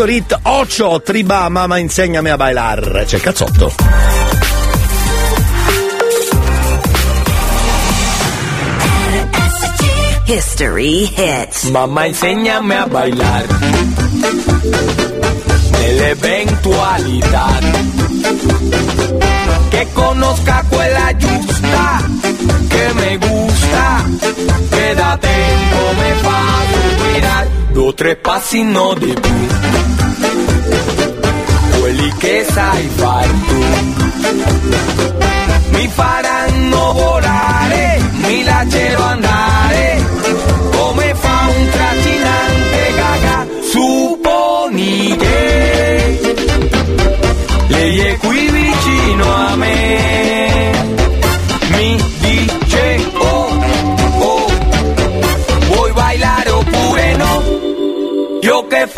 l'Historit Ocio Triba Mamma insegnami a bailar. C'è il cazzotto. History hits. Mamma insegnami a bailar. Nell'eventualità que conozca quella giusta, que me gusta, que da tempo me fa Due tre passi no di più, quelli che sai far tu. Mi faranno volare, mi lascerò andare, come fa un trascinante gaga. Supponi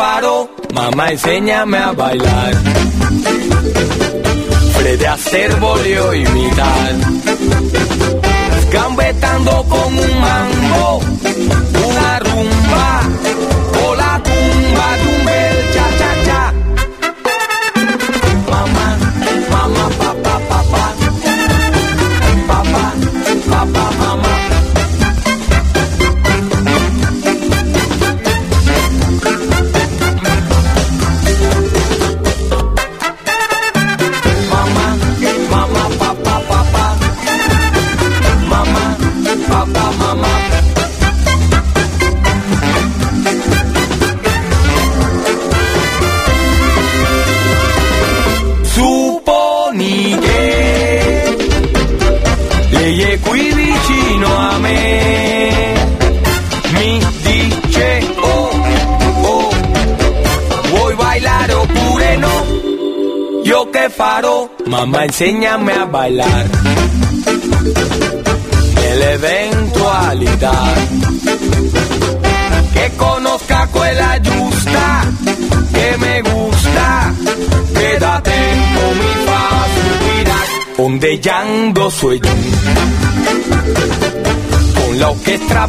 Io che farò? Mamma insegnami a bailar. Fred Astaire voglio imitar. Gambetando con un mambo, una rumba, Io che farò? Mamma insegnami a bailar. Nell'eventualità che conosca quella giusta, che me gusta, che da tempo mi fa suspirar, ondeggiando su e giù, con l'orchestra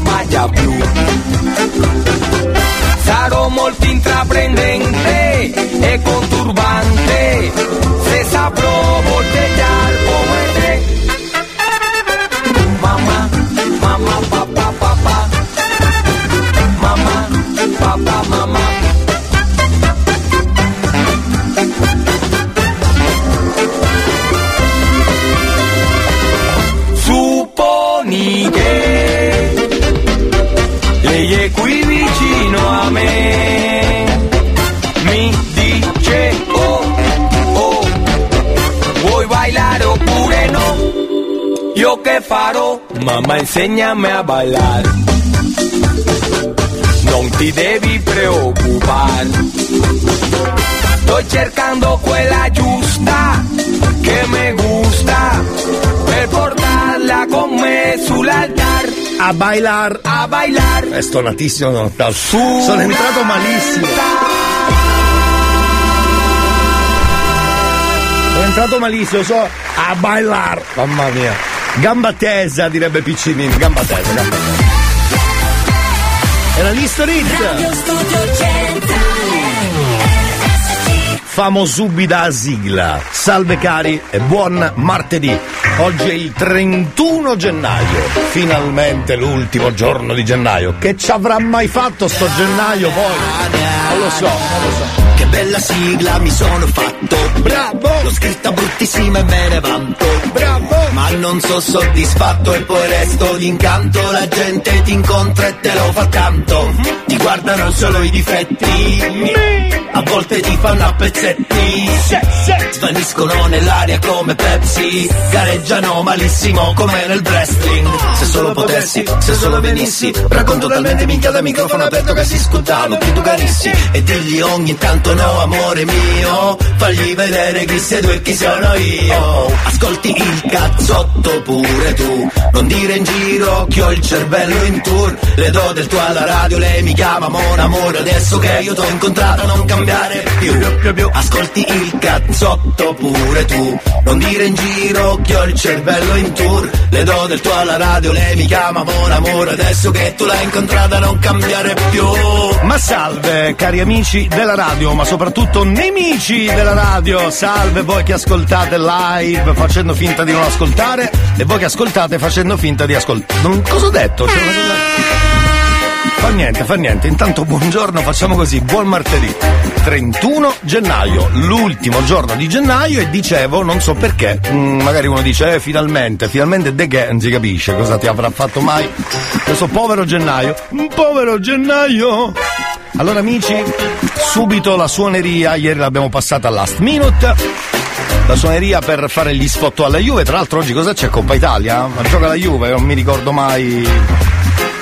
Sarò molto intraprendente e conturbante, se saprò volteggiar Farò? Mamma insegnami a bailar. Non ti devi preoccupare. Sto cercando quella giusta che me gusta per portarla con me sull'altar. A bailar. A bailar. È stonatissimo, no? Sono entrato malissimo. Sono entrato malissimo, so a bailar. Mamma mia. Gamba tesa, direbbe Piccinini. Gamba tesa, gamba tesa. Era l'History Radio Studio Centrale. Famo subito la sigla. Salve cari e buon martedì. Oggi è il 31 gennaio. Finalmente l'ultimo giorno di gennaio. Che ci avrà mai fatto sto gennaio poi? Non lo so, non lo so. Che bella sigla mi sono fatto. Bravo! L'ho scritta bruttissima e me ne vanto. Bravo! Ma non so soddisfatto e poi resto d'incanto. La gente ti incontra e te lo fa tanto. Ti guardano solo i difetti. A volte ti fanno a pezzetti. Svaniscono nell'aria come Pepsi. Gareggiano malissimo come nel wrestling Se solo potessi, se solo venissi Racconto talmente minchia da microfono aperto che si scontano più tu carissi E digli ogni tanto no amore mio Fagli vedere chi sei tu e chi sono io Ascolti il cazzotto pure tu Non dire in giro che ho il cervello in tour Le do del tuo alla radio, lei mi chiama mon amore Adesso che io t'ho incontrato non cambiare più. ascolti il cazzotto pure tu. Non dire in giro che ho il cervello in tour. Le do del tuo alla radio, lei mi chiama buon amore. Adesso che tu l'hai incontrata non cambiare più. Ma salve cari amici della radio, ma soprattutto nemici della radio. Salve voi che ascoltate live facendo finta di non ascoltare e voi che ascoltate facendo finta di ascoltare. Cosa ho detto? C'è una cosa... Fa niente, fa niente. Intanto buongiorno, facciamo così. Buon martedì. 31 gennaio, l'ultimo giorno di gennaio e dicevo, non so perché, mm, magari uno dice, eh, finalmente, finalmente de che non si capisce cosa ti avrà fatto mai questo povero gennaio. Un povero gennaio! Allora amici, subito la suoneria, ieri l'abbiamo passata last minute. La suoneria per fare gli sfotto alla Juve, tra l'altro oggi cosa c'è? Coppa Italia? Ma gioca la Juve, non mi ricordo mai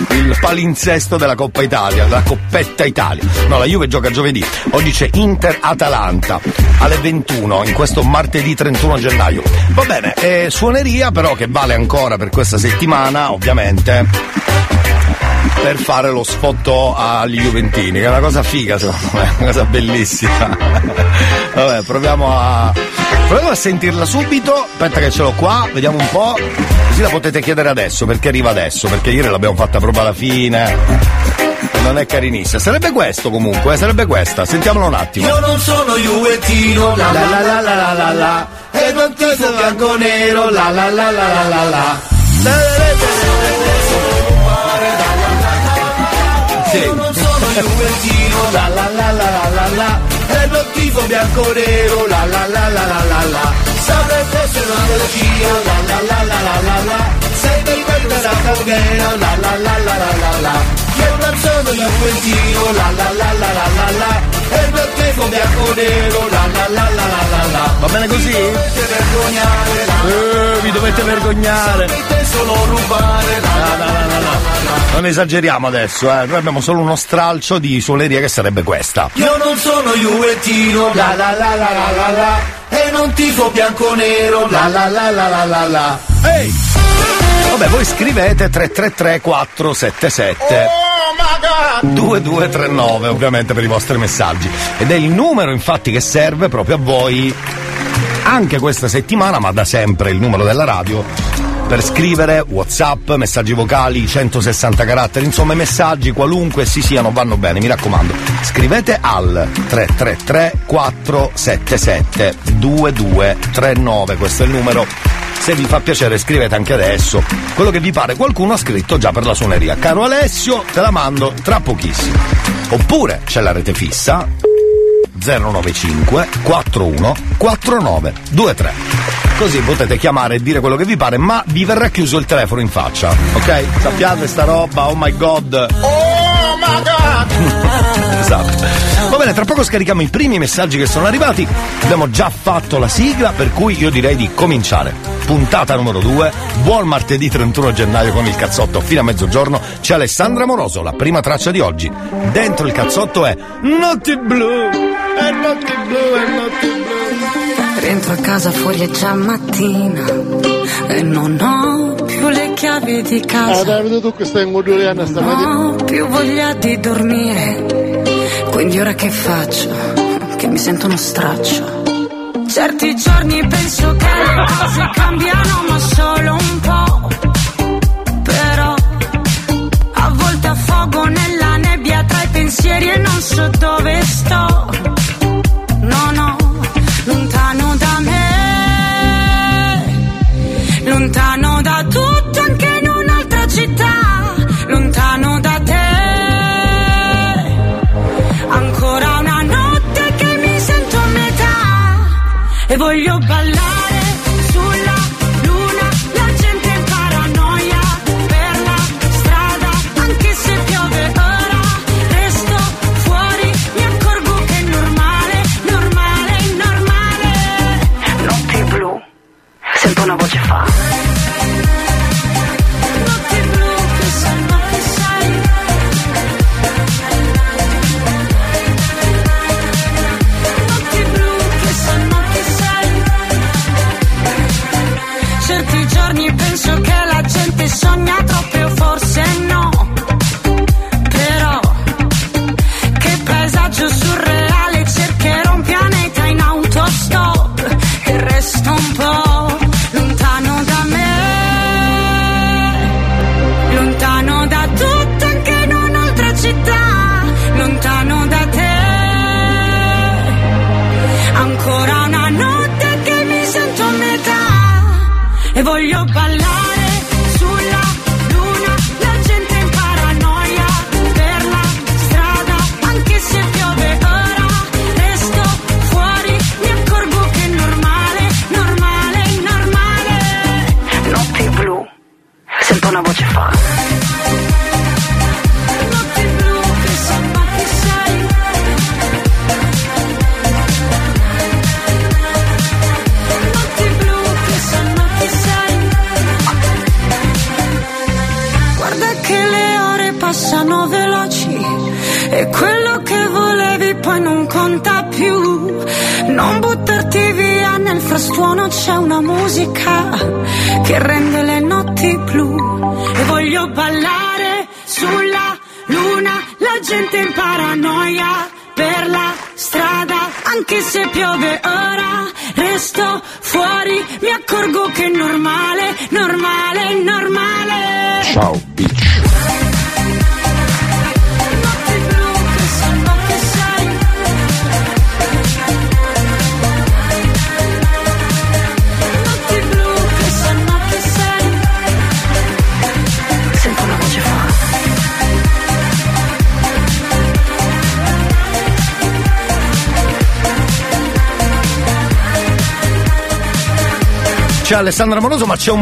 il palinsesto della Coppa Italia, della Coppetta Italia. No, la Juve gioca giovedì. Oggi c'è Inter-Atalanta alle 21, in questo martedì 31 gennaio. Va bene, eh, suoneria però che vale ancora per questa settimana, ovviamente per fare lo sfotto agli Juventini, che è una cosa figa, secondo me, una cosa bellissima. Vabbè, proviamo a. Proviamo a sentirla subito. Aspetta che ce l'ho qua, vediamo un po'. Così la potete chiedere adesso, perché arriva adesso, perché ieri l'abbiamo fatta proprio alla fine. E non è carinissima. Sarebbe questo comunque, eh, sarebbe questa. Sentiamolo un attimo. Io non sono Juventino, la la la la la la la. E non ti sono bianco nero, la la la la la la la. Io non sono Juventino, la la la la la la la. E tifo bianco nero, la la la la la la la. Saprete se una allergia, la la la la la la la. Me da foguera, la la la la la la la. Io non sono Juventino, la la la la la la la. E non tifo bianco nero, la la la la la la la. Va bene così? Dovete vergognare, la Eh, vi dovete vergognare. Solo rubare, la la la la la la. Non esageriamo adesso, eh. Noi abbiamo solo uno stralcio di suoneria che sarebbe questa. Io non sono Juventino, la la la la la la la. E non tifo bianco-nero, la la la la la la la. Ehi! Vabbè, voi scrivete 333 477 2239 ovviamente per i vostri messaggi. Ed è il numero infatti che serve proprio a voi. Anche questa settimana ma da sempre il numero della radio per scrivere whatsapp, messaggi vocali, 160 caratteri, insomma i messaggi qualunque si siano vanno bene, mi raccomando. Scrivete al 333 477 2239, questo è il numero. Se vi fa piacere scrivete anche adesso quello che vi pare. Qualcuno ha scritto già per la suoneria. Caro Alessio, te la mando tra pochissimo. Oppure c'è la rete fissa 095 41 49 23. Così potete chiamare e dire quello che vi pare, ma vi verrà chiuso il telefono in faccia, ok? Sappiate sta roba, oh my god. Oh my god! esatto. Va bene, tra poco scarichiamo i primi messaggi che sono arrivati. Abbiamo già fatto la sigla, per cui io direi di cominciare. Puntata numero 2, buon martedì 31 gennaio con il cazzotto fino a mezzogiorno. C'è Alessandra Moroso, la prima traccia di oggi. Dentro il cazzotto è Notti blu, è notti blu, è notti blu. Rientro a casa fuori è già mattina e non ho più le chiavi di Ah, casa. Davide, tu che stai in Guduriana stamattina? Non ho più voglia di dormire. Quindi ora che faccio? Che mi sento uno straccio. Certi giorni penso che le cose cambiano, ma solo un po'. Però a volte affogo nella nebbia tra i pensieri e non so dove sto. E voglio ballare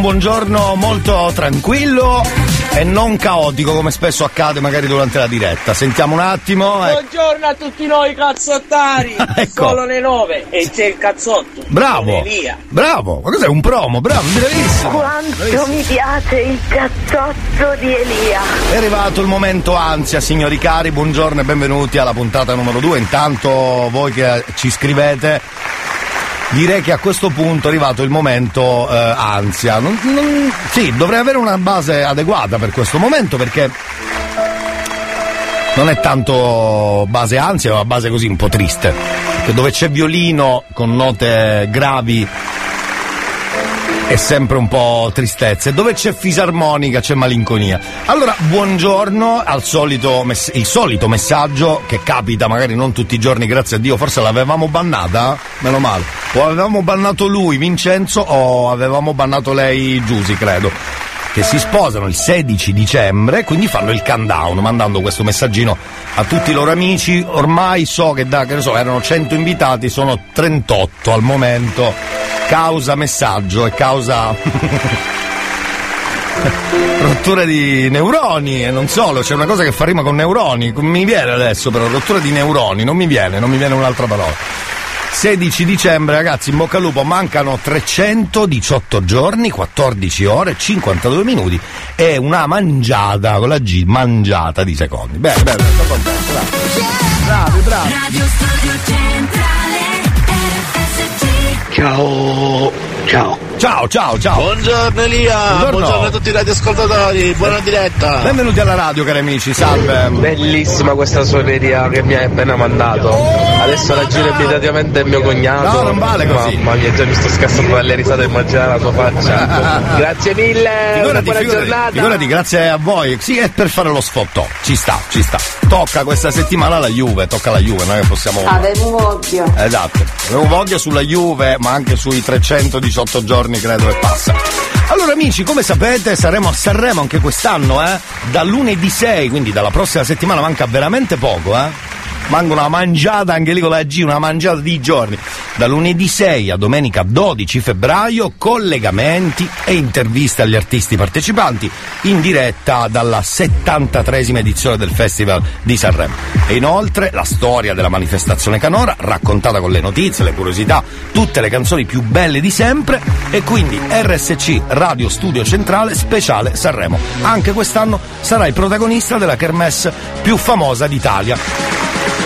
buongiorno molto tranquillo e non caotico come spesso accade magari durante la diretta. Sentiamo un attimo. ecco. Buongiorno a tutti noi cazzottari! Ecco. Solo le nove e c'è il cazzotto. Bravo, Elia. bravo. Ma cos'è un promo? Bravo, bravissimo. Quanto mi piace il cazzotto di Elia. È arrivato il momento ansia, signori cari, buongiorno e benvenuti alla puntata numero 2. Intanto voi che ci scrivete, direi che a questo punto è arrivato il momento eh, ansia. Non- non- sì, dovrei avere una base adeguata per questo momento perché non è tanto base ansia, è una base così un po' triste. Perché dove c'è violino con note gravi è sempre un po' tristezza. E dove c'è fisarmonica c'è malinconia. Allora, buongiorno al solito mess- il solito messaggio che capita magari non tutti i giorni, grazie a Dio, forse l'avevamo bannata, meno male. O avevamo bannato lui, Vincenzo, o avevamo bannato lei, Giusy, credo. Che si sposano il 16 dicembre, quindi fanno il countdown, mandando questo messaggino a tutti i loro amici. Ormai so che da, che ne so, erano 100 invitati, sono 38 al momento causa messaggio e causa rottura di neuroni e non solo, c'è una cosa che fa rima con neuroni, mi viene adesso però, rottura di neuroni, non mi viene, non mi viene un'altra parola. 16 dicembre ragazzi, in bocca al lupo, mancano 318 giorni, 14 ore, 52 minuti e una mangiata con la G, mangiata di secondi. Bene, bene, sono contento, bravi. Bravi, bravi. Ciao. Ciao. Ciao, ciao, ciao. Buongiorno Elia. Buongiorno. a tutti i radioascoltatori. Buona diretta. Benvenuti alla radio, cari amici, salve. Bellissima questa suoneria che mi hai appena mandato. Adesso la giro immediatamente mio cognato. No, non vale così. Mamma mia, già mi sto scassando dalle risate a immaginare la tua faccia. Grazie mille. Figurati, buona figurati, giornata. figurati, grazie a voi. Sì, è per fare lo sfottò. Ci sta, ci sta. Tocca questa settimana la Juve, tocca la Juve, noi possiamo. Avevo occhio. Esatto. Avevo voglia sulla Juve, ma anche sui 318 giorni credo che passa. Allora amici, come sapete saremo a Sanremo anche quest'anno, eh? Da lunedì 6, quindi dalla prossima settimana manca veramente poco, eh? Manca una mangiata anche lì con la G, una mangiata di giorni. Da lunedì 6 a domenica 12 febbraio, collegamenti e interviste agli artisti partecipanti in diretta dalla 73esima edizione del Festival di Sanremo. E inoltre la storia della manifestazione canora, raccontata con le notizie, le curiosità, tutte le canzoni più belle di sempre e quindi RSC Radio Studio Centrale speciale Sanremo. Anche quest'anno sarai protagonista della kermesse più famosa d'Italia.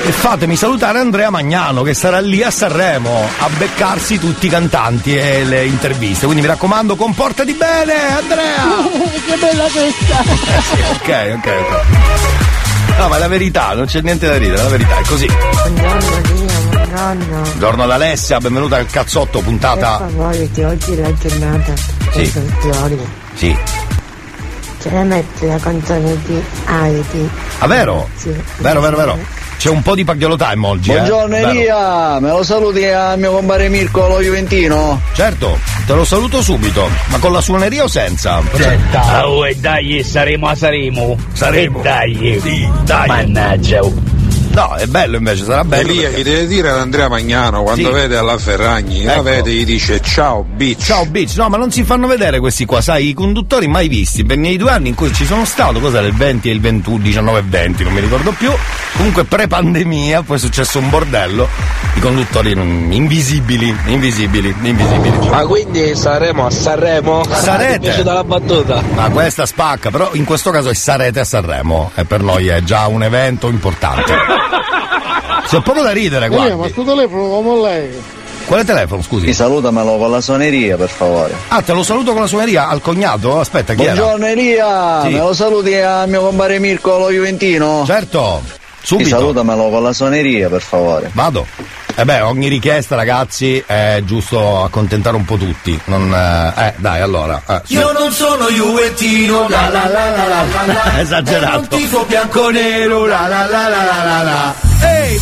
E fatemi salutare Andrea Magnano che sarà lì a Sanremo a beccarsi tutti i cantanti e le interviste. Quindi mi raccomando, comportati bene, Andrea! che bella questa! ok, ok, ok. No, ma è la verità, non c'è niente da ridere, è la verità, è così. Buongiorno Dio, buongiorno. Buongiorno ad Alessia, benvenuta al cazzotto, Per puntata. favore che oggi è la giornata Sì. folklori. Sì. Ce la metti la canzone di Heidi. Ah, vero? Sì. Vero, vero, vero. C'è un po' di pagliolo time oggi. eh. Buongiorno Bello. Elia, me lo saluti a mio compare Mirko lo Juventino? Certo, te lo saluto subito, ma con la suoneria o senza? Ah, oh, e dai, saremo a Saremo. Saremo. E dai. Sì, dai. Mannaggia. No, è bello invece, sarà bello. Elia perché- gli deve dire ad Andrea Magnano quando Sì. vede alla Ferragni, la Ecco. vede e gli dice ciao bitch. Ciao Beach, no ma non si fanno vedere questi qua, sai, i conduttori mai visti, per nei due anni in cui ci sono stato, cos'era il 20 e il 21, 19 e 20, non mi ricordo più, comunque pre-pandemia, poi è successo un bordello, i conduttori non- invisibili, invisibili, invisibili. Ma quindi saremo a Sanremo? Sarete. Mi è piaciuta la battuta. Ma questa spacca, però in questo caso è Sarete a Sanremo e per noi è già un evento importante. C'è proprio da ridere, Elia, ma guarda. sto telefono come lei? Quale telefono, scusi? Mi salutamelo con la suoneria per favore. Ah, te lo saluto con la suoneria al cognato? Aspetta, chi era? Buongiorno Elia, Sì. me lo saluti a mio compare Mirko lo Juventino? Certo, Mi subito. salutamelo con la suoneria per favore. Vado. E beh, ogni richiesta, ragazzi, è giusto accontentare un po' tutti. Non, eh, eh, dai, allora. eh. Io non sono Juventino, la la la la la la la. Esagerato. E non tifo bianco-nero, la la la la la la la. Ehi!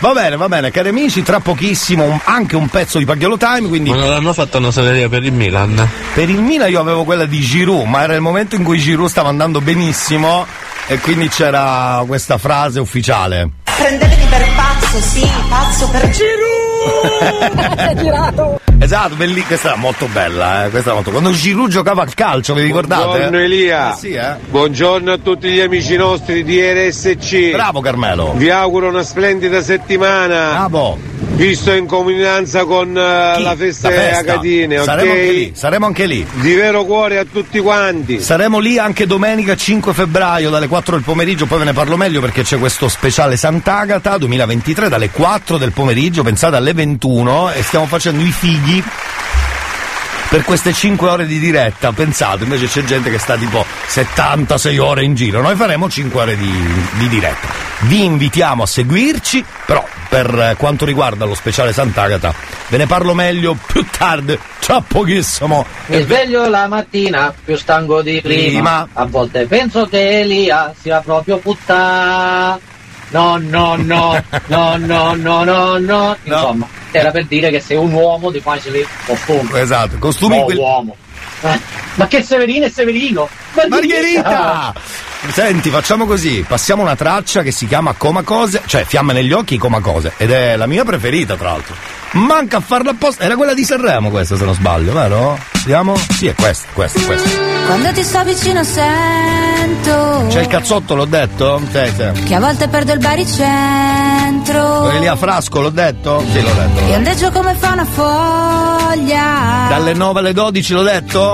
Va bene, va bene, cari amici, tra pochissimo un- anche un pezzo di Pagliolo Time, quindi Ma non hanno fatto una soneria per il Milan? per il Milan io avevo quella di Giroud, ma era il momento in cui Giroud stava andando benissimo e quindi c'era questa frase ufficiale. Prendetemi per pazzo, sì, pazzo per girato! Esatto, belli- questa era molto bella, eh, questa era molto Quando Giroud giocava al calcio, vi ricordate? Buongiorno Elia. Eh sì, eh? Buongiorno a tutti gli amici nostri di RSC. Bravo Carmelo. Vi auguro una splendida settimana. Bravo. Visto in comunanza con Chi? la festa, La festa. a Catine, ok? Saremo anche lì, saremo anche lì. Di vero cuore a tutti quanti. Saremo lì anche domenica 5 febbraio dalle 4 del pomeriggio, poi ve ne parlo meglio perché c'è questo speciale Sant'Agata 2023 dalle 4 del pomeriggio, pensate alle 21 e stiamo facendo i fighi per queste 5 ore di diretta, pensate, invece c'è gente che sta tipo 76 ore in giro, noi faremo 5 ore di, di diretta. Vi invitiamo a seguirci, però per quanto riguarda lo speciale Sant'Agata ve ne parlo meglio più tardi, tra pochissimo. Mi sveglio la mattina più stanco di prima. Prima. A volte penso che Elia sia proprio puttana. No, no, no, no, no, no, no, no. Insomma, era per dire che sei un uomo di facili costumi. Esatto, costumi No, quelli- uomo. Eh, ma che Severino è Severino? Margherita! Senti, facciamo così, passiamo una traccia che si chiama Coma Cose, cioè Fiamme negli occhi, Coma Cose, ed è la mia preferita tra l'altro. Manca a farla apposta, era quella di Sanremo questa se non sbaglio, vero? Vediamo? Sì, è questa, questa, questa. Quando ti sto vicino sento C'è il cazzotto, l'ho detto? Sì, sì. che a volte perdo il baricentro. Quelli a frasco, l'ho detto? Sì, l'ho detto. E detto. ondeggio come fa una foglia. Dalle 9 alle 12 l'ho detto?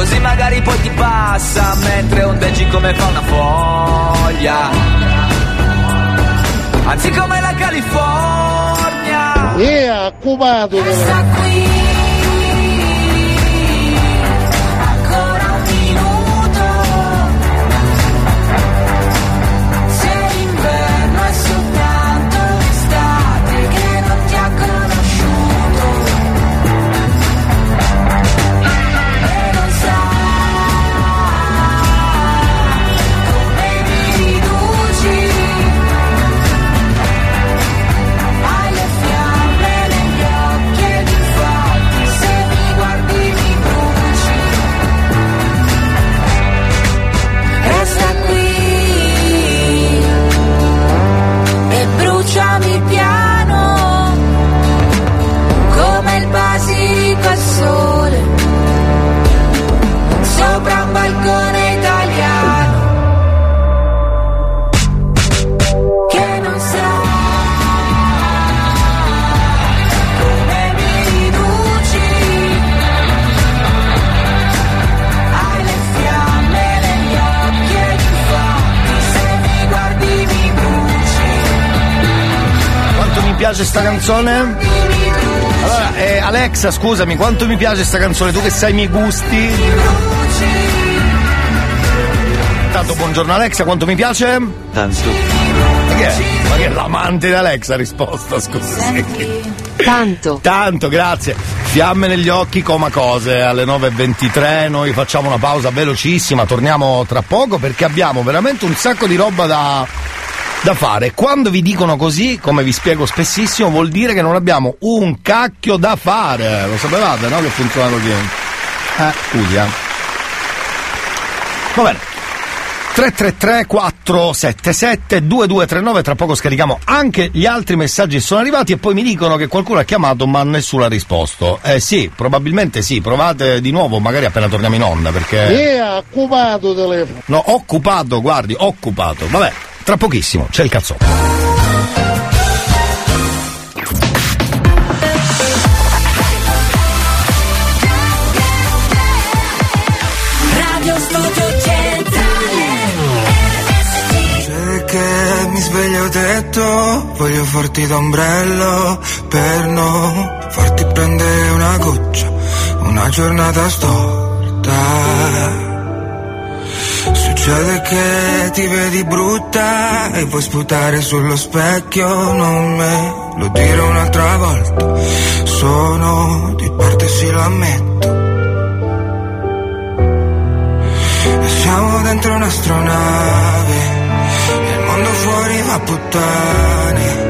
Così magari poi ti passa mentre ondeggi come fa una foglia. Anzi come la California. E ha occupato Resta qui piace sta canzone? Allora, eh, Alexa, scusami, quanto mi piace sta canzone? Tu che sai i miei gusti? Intanto, buongiorno Alexa, quanto mi piace? Tanto. Ma che è? Ma che è l'amante di Alexa ha risposto, scusi. Tanto. Tanto, grazie. Fiamme negli occhi, coma cose. Alle 9.23 noi facciamo una pausa velocissima, torniamo tra poco perché abbiamo veramente un sacco di roba da, da fare. Quando vi dicono così, come vi spiego spessissimo, vuol dire che non abbiamo un cacchio da fare. Lo sapevate, no? Che funziona così. Eh, scusi, eh. Va bene. 333 477 2239 tra poco scarichiamo anche gli altri messaggi che sono arrivati e poi mi dicono che qualcuno ha chiamato ma nessuno ha risposto eh sì probabilmente sì provate di nuovo magari appena torniamo in onda perché E ha occupato telefono. no occupato guardi occupato vabbè tra pochissimo c'è il cazzotto Radio Studio Centrale C'è che mi sveglio detto, voglio farti d'ombrello per non farti prendere una goccia, una giornata storta. Succede che ti vedi brutta e vuoi sputare sullo specchio, non me lo dire un'altra volta, sono di parte sì lo ammetto. E siamo dentro un'astronave il mondo fuori va puttane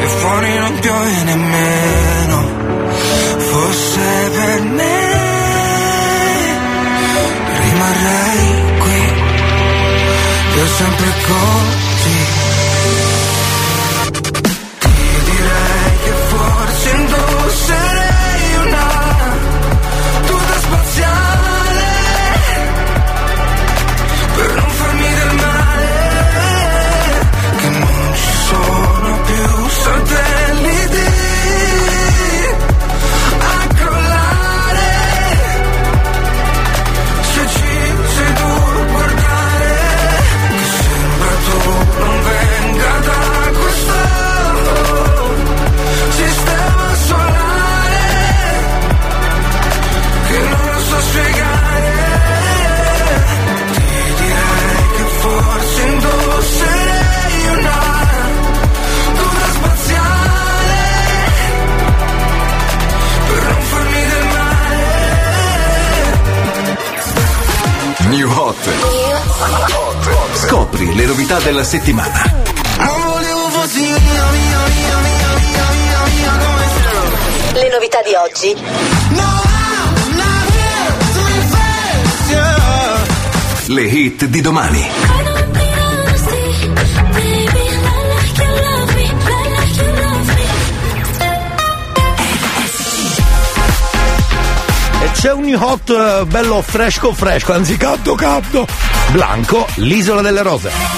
e fuori non piove nemmeno fosse per me. Rimarrei qui per sempre così Hot. Scopri le novità della settimana. non volevo fossi mia, mia, mia, mia, mia, mia, mia, come sei Le novità di oggi. Le hit di domani. C'è un hot eh, bello fresco fresco, anzi caldo caldo. Blanco, l'isola delle rose.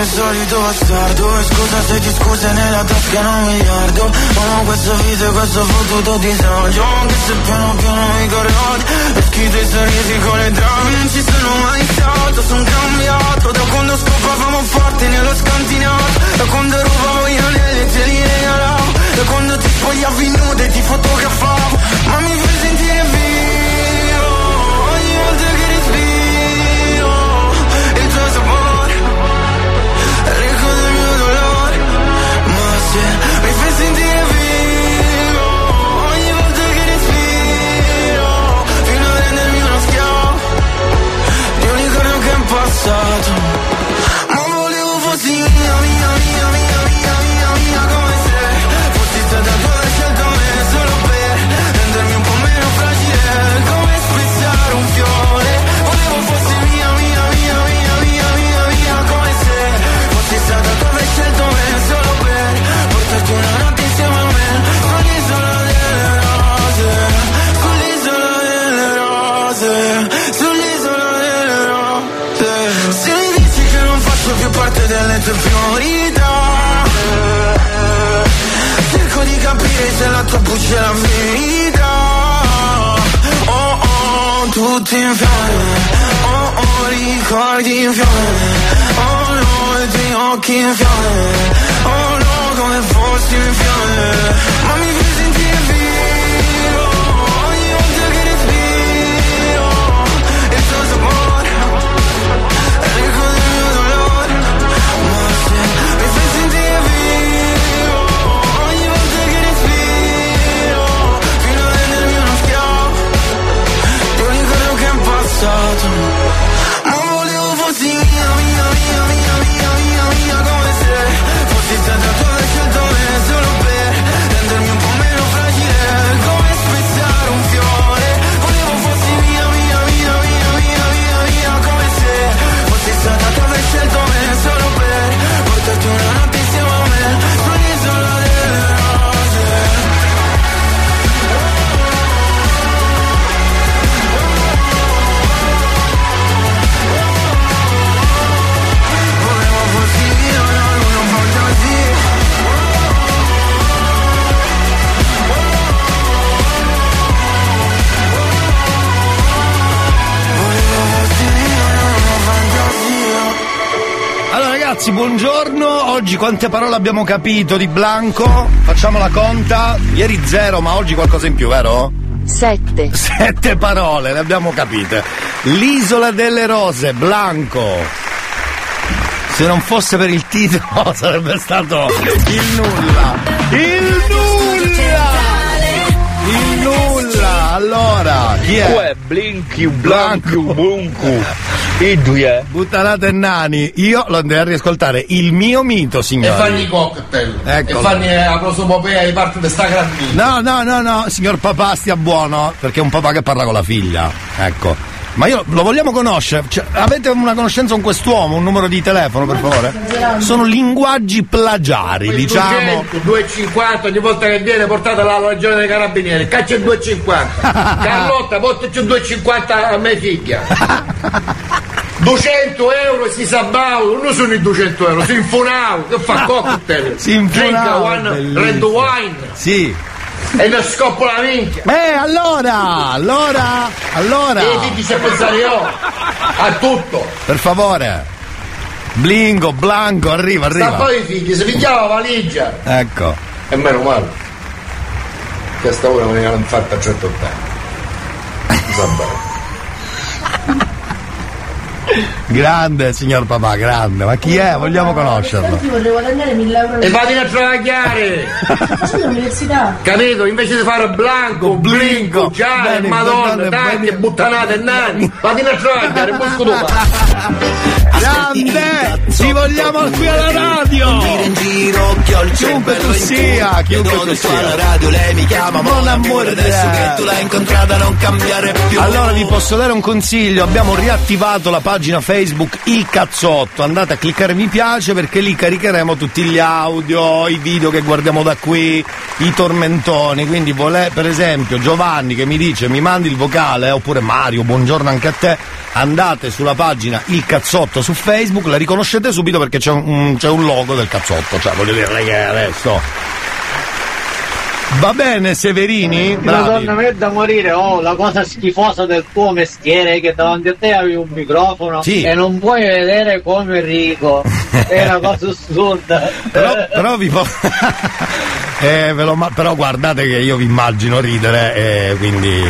Il solito bastardo. E scusa se ti scuse nella tasca non un miliardo Amo questo viso e questo fottuto disagio Anche se piano piano mi corrodi E schito i sorrisi con le drame Non ci sono mai stato, sono cambiato Da quando scopavamo forte nello scantinato. Da quando rubavo io nelle te li regalavo Da quando ti spogliavi nude e ti fotografavo. Ma mi fai sentire Del mio dolore Ma se mi fai sentire vivo Ogni volta che respiro Fino a rendermi uno schiavo Di un che è passato. Ma volevo fossi mia, mia, mia, mia, delle tue priorità. Cerco di capire se la tua buccia è la verità Oh oh, tutti in fiamme Oh oh, ricordi in fiamme Oh no, i tuoi occhi in fiamme Oh no, come fossi in fiamme Ma mi fai sentire vivo ragazzi, buongiorno. Oggi quante parole abbiamo capito di Blanco? Facciamo la conta. Ieri zero, ma oggi qualcosa in più, vero? Sette. Sette parole, le abbiamo capite. L'isola delle rose, Blanco. Se non fosse per il titolo sarebbe stato il nulla. Il nulla! Il nulla! Allora, chi è? Uè, Blinky, Blanco, Bunku. I due. Buttanate e nani, io lo andrei a riascoltare. Il mio mito, E signore. fanno i cocktail. Eccolo. E fanno la prosopopea di parte di sta grandina. No, no, no, no, signor papà stia buono, perché è un papà che parla con la figlia. Ecco. Ma io lo vogliamo conoscere? Cioè, avete una conoscenza con quest'uomo, un numero di telefono, per favore? Sono linguaggi plagiari, diciamo. 2,50 ogni volta che viene portata la legione dei carabinieri. Caccia il 2,50. Carlotta, portaci un 2,50 a mia figlia. 200 euro e si sabaulo, non sono i 200 euro, si infunavo, che fa cocktail. Si infunava, Drink one red wine Sì. e ne scoppo la minchia. Eh, allora, allora, allora. E ti dice pensare io a tutto. Per favore. Blingo, Blanco, arriva, Sta arriva. poi i figli, si pigliava la valigia. Ecco. E meno male. Questa ora me ne hanno fatta a 180. Mi sa bene. Grande, signor papà, grande. Ma chi è? Vogliamo conoscerlo. Io vorrei guadagnare 1000 euro E vatti a travagliare! facendo l'università. Capito? Invece di fare blanco, blinco, già, Bene, madonna, tanti, bene. buttanate e nani, vatti a travagliare, busco tu. Grande! Ci vogliamo qui alla radio! Giro in giro, occhio ho il Chiunque tu sia, chiunque tu sia. alla radio lei mi chiama amour, amour Adesso che tu l'hai incontrata non cambiare più Allora vi posso dare un consiglio, abbiamo riattivato la pagina Facebook Il Cazzotto, andate a cliccare mi piace perché lì caricheremo tutti gli audio, i video che guardiamo da qui, i tormentoni, quindi vole- per esempio Giovanni che mi dice mi mandi il vocale oppure Mario, buongiorno anche a te, andate sulla pagina Il Cazzotto su Facebook, la riconoscete subito perché c'è un, c'è un logo del cazzotto, cioè voglio dire che adesso... Va bene Severini? Bravi. Madonna me da morire, oh, la cosa schifosa del tuo mestiere è che davanti a te avevi un microfono Sì. e non puoi vedere come Enrico. È una cosa assurda. però, però vi po- Eh, ve lo ma- però guardate che io vi immagino ridere e quindi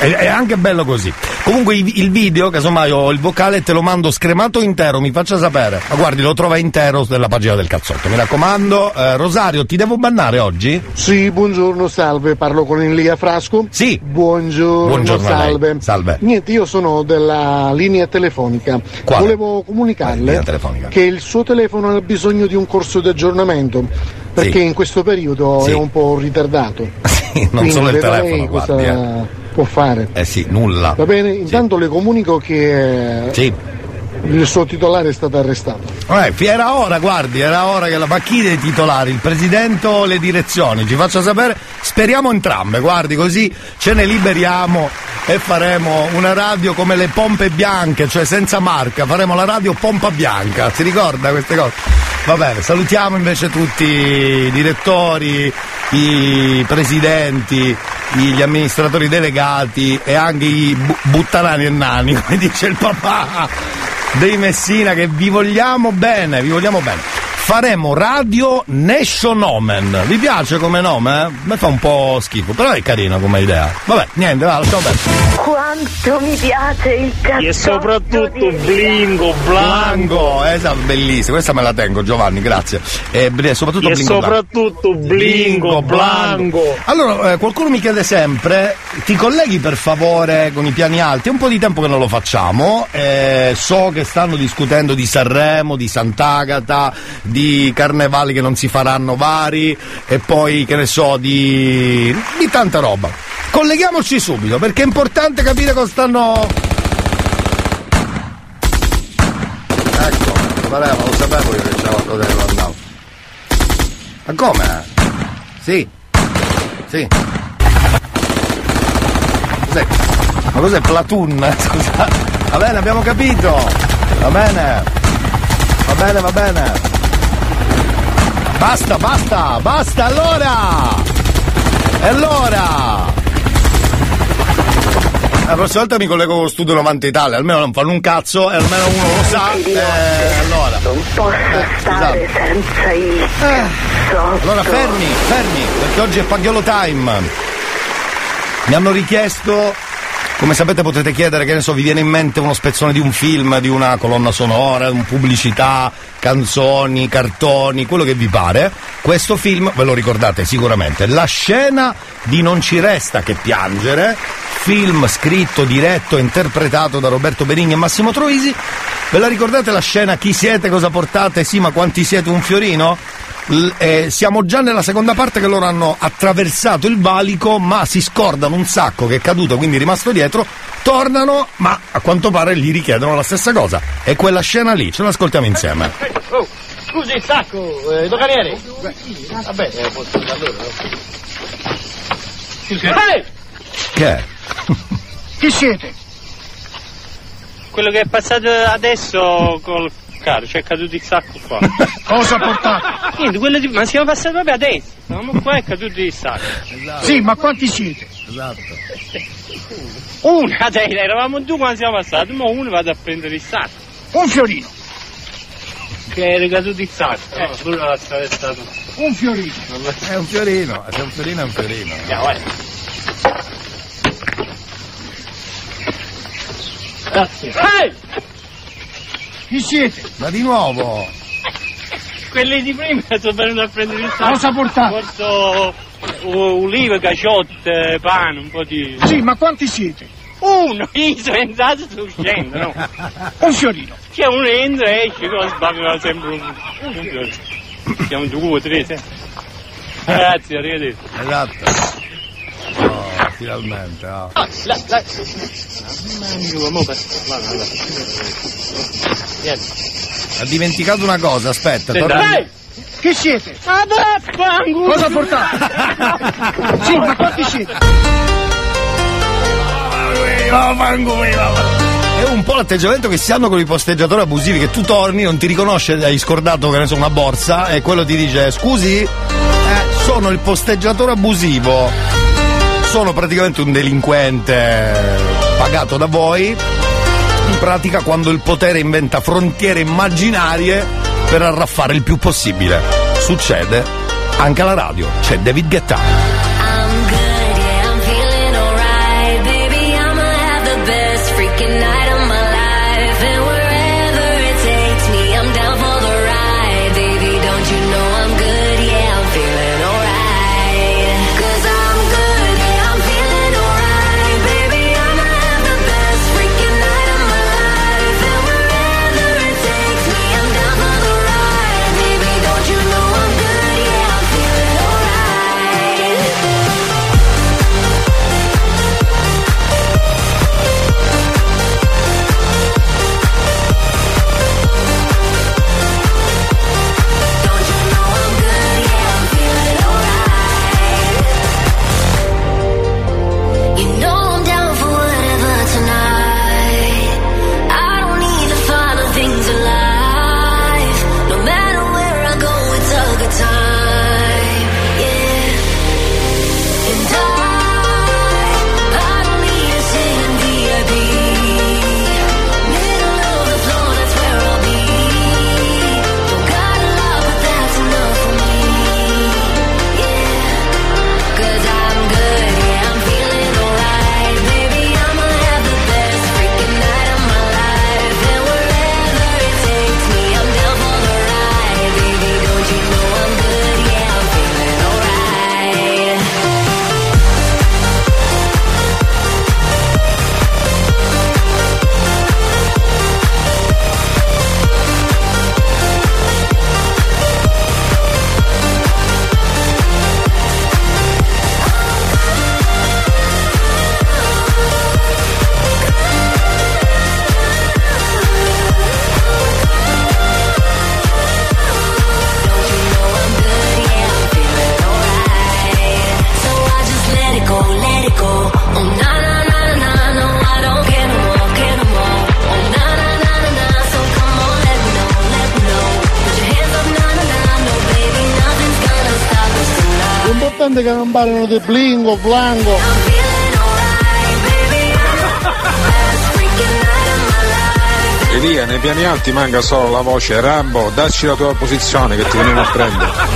è, è anche bello così comunque il video casomai ho il vocale te lo mando scremato intero mi faccia sapere ma guardi lo trova intero nella pagina del cazzotto mi raccomando Eh, Rosario ti devo bannare oggi? Sì, buongiorno, salve, parlo con Elia Frasco. Sì. Buongiorno, Buongiorno salve. Salve. Niente, io sono della linea telefonica. Quale? Volevo comunicarle che il suo telefono ha bisogno di un corso di aggiornamento. Perché Sì. in questo periodo Sì. è un po' ritardato. non Quindi solo il telefono guardi eh. può fare. eh sì nulla Va bene? Intanto le comunico che eh, sì il suo titolare è stato arrestato. Eh, era ora, guardi, era ora che la. Ma chi dei titolari? Il presidente o le direzioni? Ci faccia sapere. Speriamo entrambe, guardi, così ce ne liberiamo e faremo una radio come le pompe bianche, cioè senza marca. Faremo la radio pompa bianca. Si ricorda queste cose? Va bene, salutiamo invece tutti i direttori, i presidenti, gli amministratori delegati e anche i bu- buttanani e nani, come dice il papà dei Messina che vi vogliamo bene, vi vogliamo bene. Faremo Radio Nationomen. Vi piace come nome? Eh? Mi fa un po' schifo, però è carino come idea. Vabbè, niente, va, lasciamo perdere. Quanto mi piace il cazzotto E soprattutto di blingo, blanco. Blanco, esatto, bellissima, questa me la tengo Giovanni, grazie. E bl- soprattutto E Blingo Blanco. soprattutto blingo, blanco. Allora, eh, qualcuno mi chiede sempre, ti colleghi per favore con i piani alti? È un po' di tempo che non lo facciamo, eh, so che stanno discutendo di Sanremo, di Sant'Agata, di carnevali che non si faranno vari e poi, che ne so, di, di tanta roba. Colleghiamoci subito perché è importante capire cosa stanno... Ecco, lo sapevo io che c'era non andava. Ma come? Sì. Sì. Cos'è? Ma cos'è Platoon? Scusa. Va bene, abbiamo capito. Va bene. Va bene, va bene. Basta, basta, basta allora. E allora? La prossima volta mi collego con lo studio 90 Italia, almeno non fanno un cazzo e almeno uno lo sa. E allora. Non posso stare scusate. senza il cazzotto. Allora fermi, fermi, perché oggi è Pagliolo Time. Mi hanno richiesto, come sapete potete chiedere, che ne so, vi viene in mente uno spezzone di un film, di una colonna sonora, un pubblicità, canzoni, cartoni, quello che vi pare. Questo film, ve lo ricordate sicuramente, la scena di Non ci resta che piangere, film scritto, diretto e interpretato da Roberto Benigni e Massimo Troisi. Ve la ricordate la scena Chi siete, cosa portate? Sì, ma quanti siete un fiorino? L- eh, siamo già nella seconda parte che loro hanno attraversato il valico, ma si scordano un sacco che è caduto, quindi è rimasto dietro. Tornano, ma a quanto pare gli richiedono la stessa cosa. E quella scena lì, ce l'ascoltiamo insieme. Oh, scusi il sacco, eh, doganiere. Vabbè, eh, posso allora. Ehi, Che è? chi siete? Quello che è passato adesso col carro, cioè è caduto il sacco qua. Cosa portate? Niente, quello di... ma siamo passati proprio adesso. Stavamo qua e è caduto il sacco. Sì, ma quanti siete? Esatto. Una, dai, eravamo due quando siamo passati, ma uno vado a prendere il sacco. Un fiorino. Che era caduto il sacco. Eh, quello l'ha attraversato. Un fiorino. È un fiorino, se è un fiorino è un fiorino. Andiamo, vai. Grazie. Ehi! Chi siete? Ma di nuovo! Quelli di prima sono venuti a prendere il sacco. Cosa portate? Porto uh, ulive, caciotte, pane, un po' di... Sì, ma quanti siete? Uno, io sono entrato e sto uscendo, no? un fiorino. C'è uno entra e esce, cosa sbaglia sempre un, un fiorino. Siamo due tre, eh? Grazie, arrivederci. Esatto. Oh, finalmente. Ah, Ha dimenticato una cosa, aspetta, sì, torna. Dai! Che siete? Adattango! Cosa portate? sì, ma quanti siete? Ah, È un po' l'atteggiamento che si hanno con i posteggiatori abusivi, che tu torni, non ti riconosce, hai scordato che ne so una borsa e quello ti dice scusi, eh, sono il posteggiatore abusivo sono praticamente un delinquente eh, pagato da voi. In pratica, quando il potere inventa frontiere immaginarie per arraffare il più possibile, succede anche alla radio. C'è David Guetta. imparano di blingo, blango. E via, nei piani alti manca solo la voce Rambo, dacci la tua posizione che ti veniamo a prendere.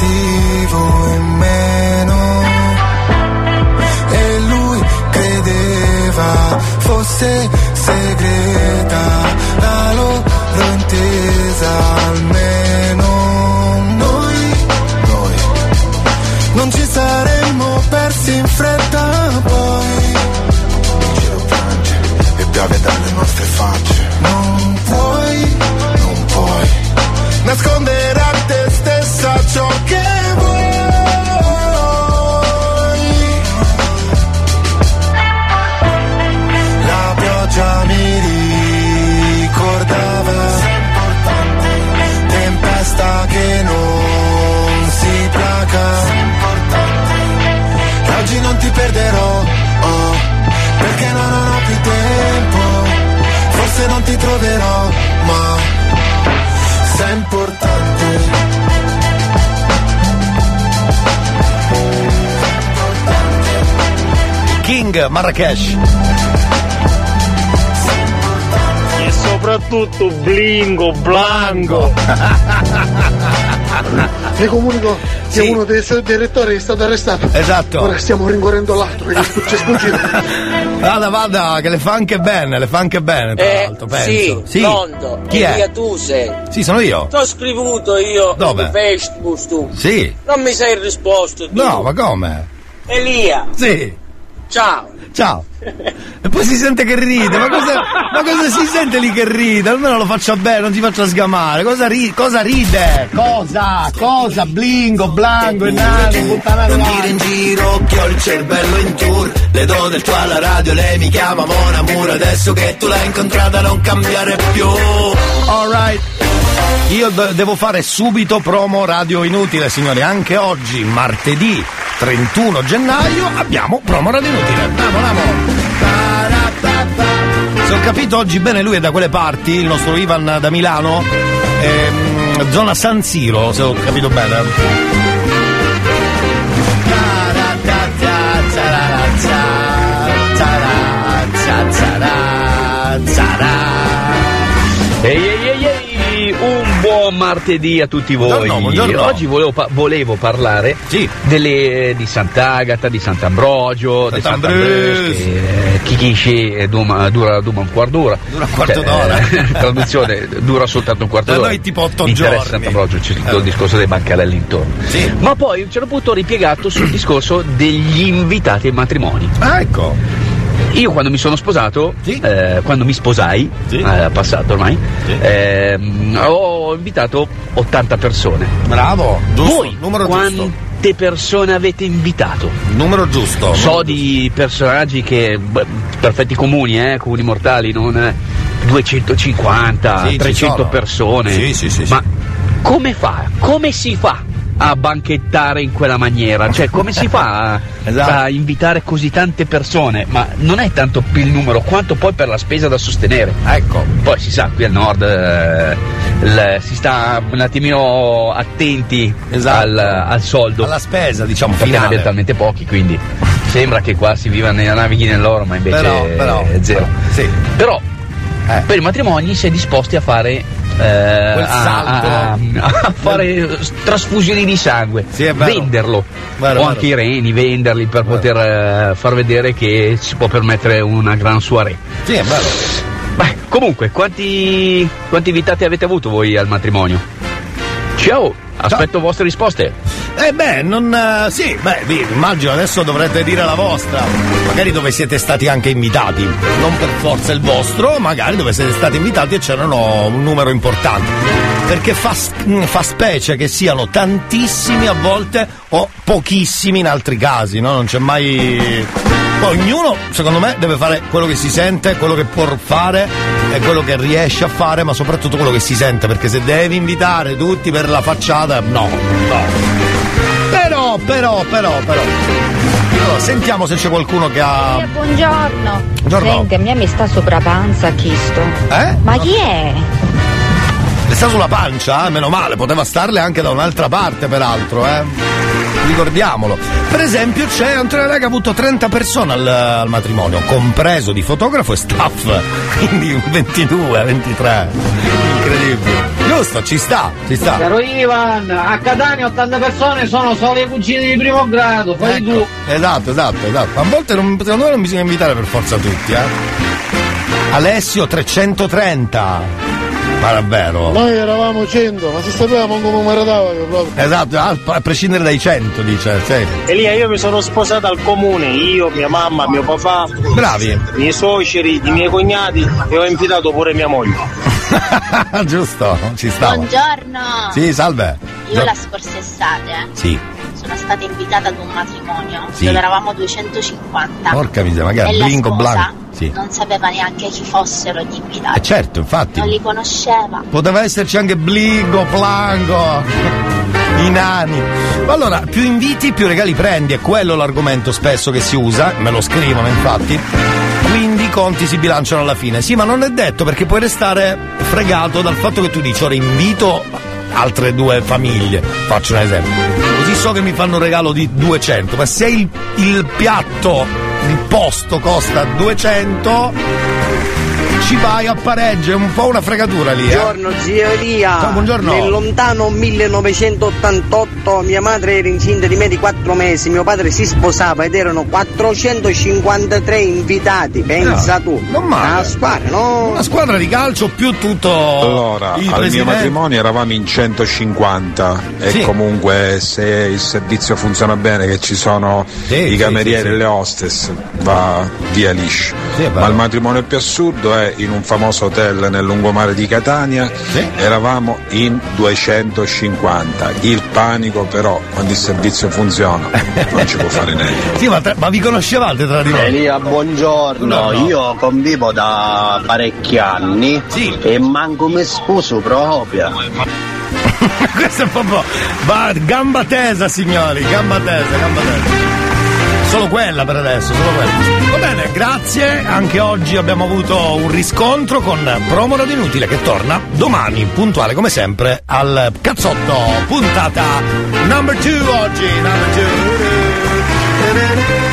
Tentativo in meno. E lui credeva fosse segreta King Marrakesh. E soprattutto Blingo, Blanco. Vi comunico che uno dei suoi direttori è stato arrestato. Esatto. Ora stiamo rincorrendo l'altro, che ci è sfuggito. Vada, vada, che le fa anche bene, le fa anche bene, tra l'altro, penso. Sì, pronto. Chi Elia è? tu sei. Sì, sono io. Ti ho scrivuto io Dove? su Facebook tu. Sì. Non mi sei risposto tu. No, ma come? Elia. Sì. Ciao. Ciao. E poi si sente che ride, ma cosa, ma cosa si sente lì che ride? Almeno lo faccia bene, non ti faccia sgamare. Cosa, ri- cosa ride? Cosa? Cosa? Blingo, blanco, enano, puttanato Non dire in giro che ho il cervello in tour Le do del tuo alla radio, lei mi chiama Mona Mura Adesso che tu l'hai incontrata non cambiare più Alright. Io de- devo fare subito promo radio inutile, signori. Anche oggi, martedì 31 gennaio, abbiamo promo radio inutile. Andiamo, andiamo. Se ho capito oggi bene, lui è da quelle parti, il nostro Ivan da Milano, ehm, zona San Siro, se ho capito bene. Ehi martedì a tutti voi. Buongiorno, buongiorno. Oggi volevo, pa- volevo parlare delle, di Sant'Agata, di Sant'Ambrogio, di Sant'Ambrogio. Chi eh, dura, dura, dura un quarto d'ora. Dura un quarto Cioè, d'ora. eh, traduzione, dura soltanto un quarto Da d'ora. noi tipo otto Mi interessa giorni. Sant'Ambrogio, c'è tutto il discorso dei bancarelli intorno. Ma poi a un certo punto ho ripiegato sul discorso degli invitati ai matrimoni. Ah, ecco. Io quando mi sono sposato, eh, quando mi sposai, eh, passato ormai, ehm, ho invitato 80 persone. Bravo, giusto, Voi numero quante persone avete invitato? Numero giusto. So di personaggi che, beh, perfetti comuni, eh, comuni mortali, non eh, 250, Sì, ci 300 sono. persone. Sì, sì, sì, sì. Ma come fa? Come si fa? A banchettare in quella maniera, cioè come si fa a, Esatto. a invitare così tante persone? Ma non è tanto il numero quanto poi per la spesa da sostenere. Ecco. Poi si sa, qui al nord eh, il- si sta un attimino attenti al, al soldo. Esatto. Alla spesa, diciamo, perché ne finale. abbiamo talmente pochi, quindi sembra che qua si viva nella navighi nell'oro, ma invece Però, però, è zero. Sì. Però per i matrimoni si è disposti a fare eh, Quel a, salto. a- a fare trasfusioni di sangue, vero. venderlo Vero, o vero. anche i reni, venderli per poter eh, far vedere che si può permettere una gran soirée. Sì, è bello. Beh, comunque, quanti, quanti invitati avete avuto voi al matrimonio? Ciao, aspetto vostre risposte. Eh beh, non. eh, sì, beh, vi- immagino adesso dovrete dire la vostra. Magari dove siete stati anche invitati. Non per forza il vostro, magari dove siete stati invitati e c'erano un numero importante. Perché fa, mm, fa specie che siano tantissimi a volte o pochissimi in altri casi, no? Non c'è mai. Poi ognuno, secondo me, deve fare quello che si sente, quello che può fare e quello che riesce a fare, ma soprattutto quello che si sente, perché se devi invitare tutti per la facciata, no, no. Però, però, però, però. Allora, sentiamo se c'è qualcuno che ha. Buongiorno. Buongiorno. Senti, a me mi sta sopra panza chi sto? Eh? Ma chi è? Le sta sulla pancia, eh? meno male, poteva starle anche da un'altra parte peraltro, eh. Ricordiamolo. Per esempio c'è Antonio Lega ha avuto 30 persone al, al matrimonio, compreso di fotografo e staff. Quindi 22, 23. Incredibile. Giusto, ci sta, ci sta. Caro Ivan, a Catania 80 persone sono solo i cugini di primo grado, fai tu. Esatto, esatto, esatto. A volte non, secondo me non bisogna invitare per forza tutti, eh. Alessio 330. Ma davvero? Noi eravamo 100, ma se sapevamo come mi radava io proprio. Esatto, a, a prescindere dai 100, dice, sì. Elia, io mi sono sposato al comune, io, mia mamma, mio papà. Bravi. I miei suoceri, i miei cognati e ho invitato pure mia moglie. Giusto, ci stava. Buongiorno. Sì, salve. Io la scorsa estate Sì. Sono stata invitata ad un matrimonio Sì. dove eravamo 250. Porca miseria, magari blingo blanco. Sì. non sapeva neanche chi fossero gli invitati. Eh certo, infatti. Non li conosceva. Poteva esserci anche Blingo, Plango, i nani. Ma allora, più inviti, più regali prendi, è quello l'argomento spesso che si usa, me lo scrivono infatti. Quindi i conti si bilanciano alla fine. Sì, ma non è detto perché puoi restare fregato dal fatto che tu dici ora invito altre due famiglie, faccio un esempio. So che mi fanno un regalo di 200, ma se il, il piatto, il posto costa 200, ci vai a pareggio, è un po' una fregatura lì. Eh? Buongiorno zio Elia. Ciao, buongiorno. Nel lontano 1988 mia madre era incinta di me di 4 mesi, mio padre si sposava ed erano 453 invitati, pensa No, tu. non male. Una squadra, no? Una squadra di calcio più tutto. Allora, i al mio presidenti. matrimonio eravamo in 150 e Sì. comunque se il servizio funziona bene, che ci sono i sì, camerieri sì, e le hostess, va via liscio. Ma il matrimonio più assurdo è in un famoso hotel nel lungomare di Catania, eravamo in 250. Il panico però, quando il servizio funziona, non ci può fare niente. Sì, ma, tra- ma vi conoscevate tra di voi? Elia, buongiorno. No, no. Io convivo da parecchi anni e manco mi sposo proprio. Questo è proprio. gamba tesa, signori, gamba tesa, gamba tesa. Solo quella per adesso, solo quella. Va bene, grazie. Anche oggi abbiamo avuto un riscontro con Promo Radio Inutile che torna domani, puntuale come sempre, al cazzotto. Puntata number 2 oggi. Number 2.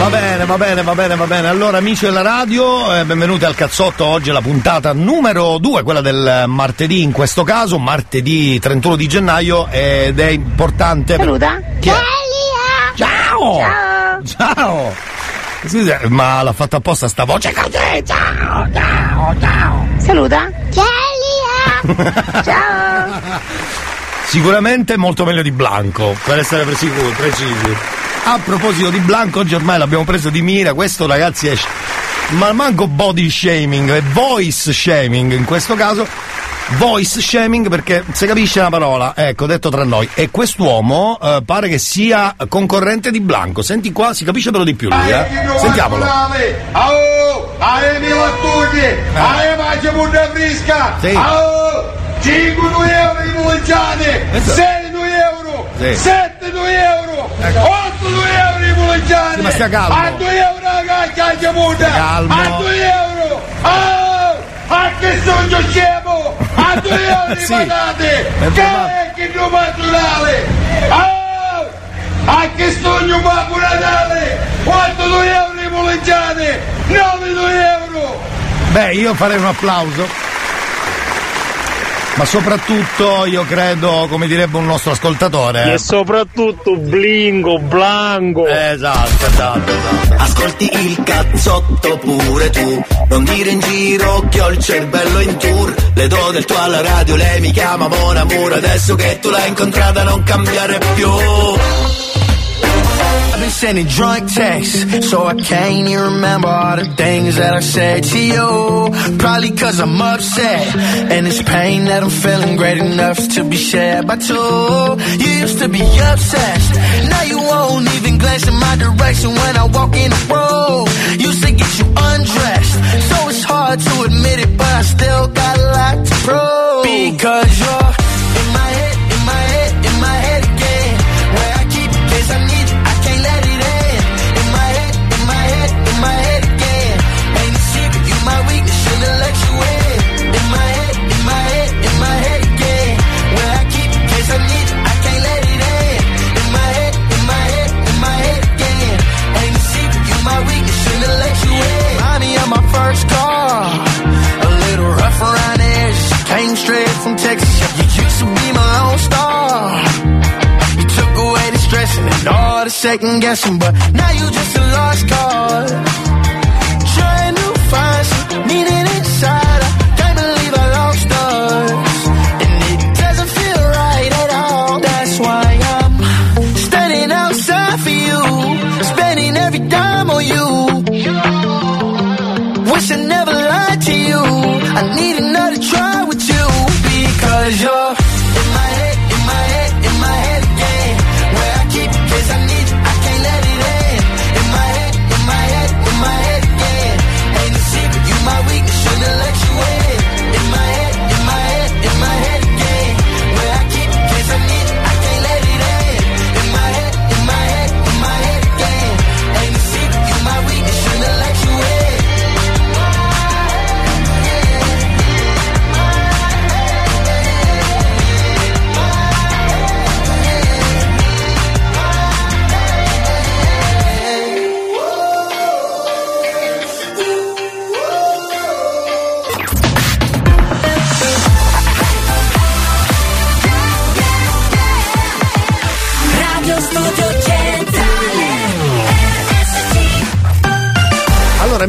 Va bene, va bene, va bene, va bene. Allora, amici della radio, eh, benvenuti al cazzotto. Oggi è la puntata numero 2, quella del martedì in questo caso, martedì 31 di gennaio, ed è importante. Saluta. Chi è? Ciao! Ciao! Scusa, ma l'ha fatta apposta sta voce così! Ciao, ciao, ciao! Saluta. Ciao. Sicuramente molto meglio di Blanco, per essere per sicuri, precisi. A proposito di Blanco, oggi ormai l'abbiamo preso di mira, questo ragazzi è... Ma manco body shaming, è voice shaming in questo caso. Voice shaming perché se capisce una parola, ecco, detto tra noi. E quest'uomo eh, pare che sia concorrente di Blanco. Senti qua, si capisce però di più lui, eh. Sentiamolo. Fresca. Sì. Oh, 5 euro i muleggiani, 6 euro, Sì. 7 euro, 8 euro i muleggiani. Sì, ma stia calmo. A 2 euro la caccia bunda. Calmo. A 2 euro. Oh, a che sogno scemo. A 2 euro i Sì. patate. Che è che non naturale. Oh, a che sogno Babbo Natale. Quanto 2 euro i muleggiani. 9 euro. Beh, io farei un applauso. Ma soprattutto io credo, come direbbe un nostro ascoltatore. E soprattutto blingo, blanco. Esatto, esatto, esatto. Ascolti il cazzotto pure tu Non dire in giro che ho il cervello in tour Le do del tuo alla radio, lei mi chiama Mon Amour Adesso che tu l'hai incontrata non cambiare più I've been sending drunk texts, so I can't even remember all the things that I said to you. Probably cause I'm upset, and it's pain that I'm feeling great enough to be shared by two. You used to be obsessed, now you won't even glance in my direction when I walk in the room. Used to get you undressed, so it's hard to admit it, but I still got a lot to prove. Because you're second guessing, but now you just a lost cause. Trying to find some meaning inside. I can't believe I lost us. And it doesn't feel right at all. That's why I'm standing outside for you. Spending every dime on you. Wish I never lied to you. I need another try with you. Because you're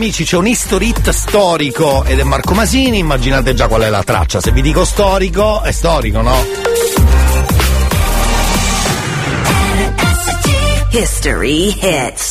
amici c'è un history hit storico ed è Marco Masini, immaginate già qual è la traccia, se vi dico storico è storico no? History Hits.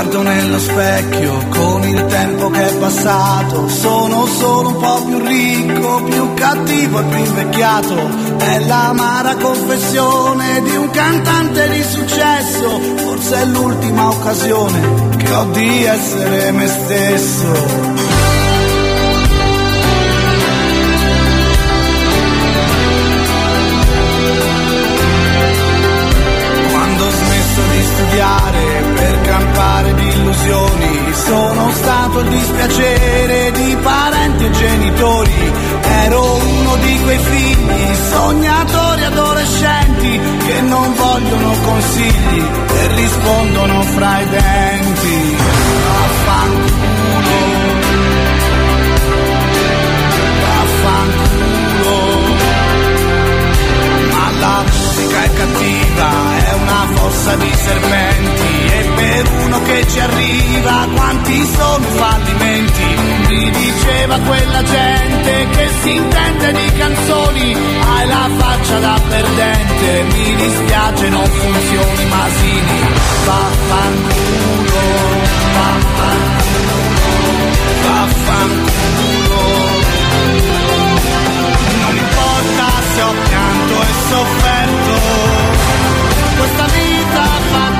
Guardo nello specchio con il tempo che è passato, sono solo un po' più ricco, più cattivo e più invecchiato. È l'amara confessione di un cantante di successo, forse è l'ultima occasione che ho di essere me stesso. Sono stato il dispiacere di parenti e genitori. Ero uno di quei figli, sognatori adolescenti, che non vogliono consigli e rispondono fra i denti. Cattiva, è una fossa di serpenti e per uno che ci arriva quanti sono fallimenti. Mi diceva quella gente che si intende di canzoni, hai la faccia da perdente, mi dispiace non funzioni Masini, vaffanculo, vaffanculo, vaffanculo. Non importa se ho pianto sofferto, questa vita fa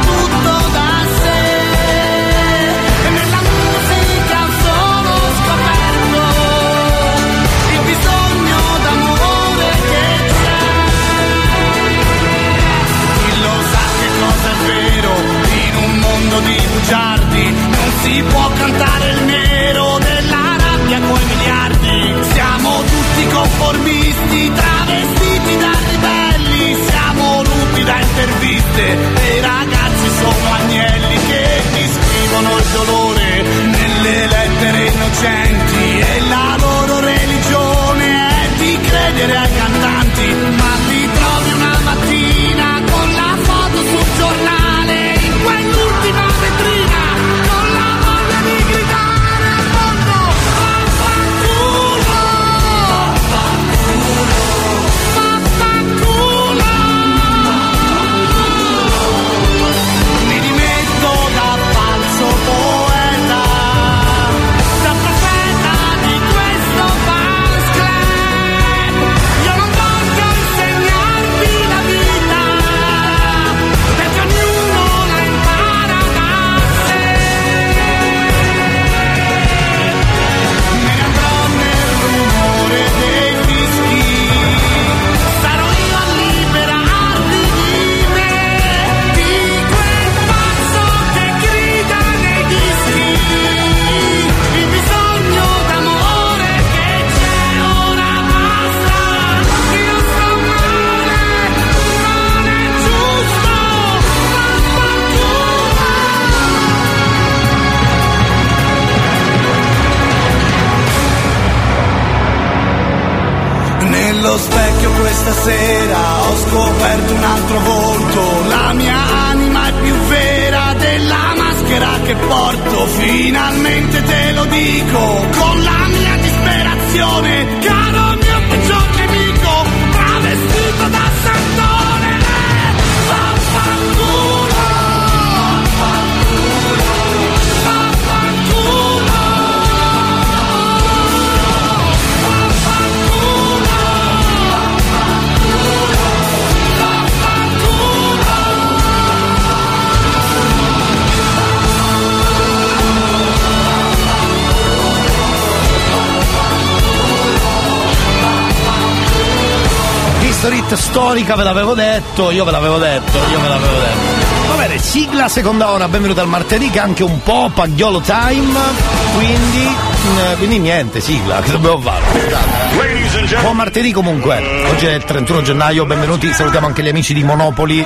ve l'avevo detto, io ve l'avevo detto, io ve l'avevo detto. Va bene, sigla seconda ora, benvenuto al martedì che è anche un po' pagliolo time, quindi, eh, quindi niente, sigla, che dobbiamo fare? Buon martedì comunque, oggi è il 31 gennaio, benvenuti, salutiamo anche gli amici di Monopoli,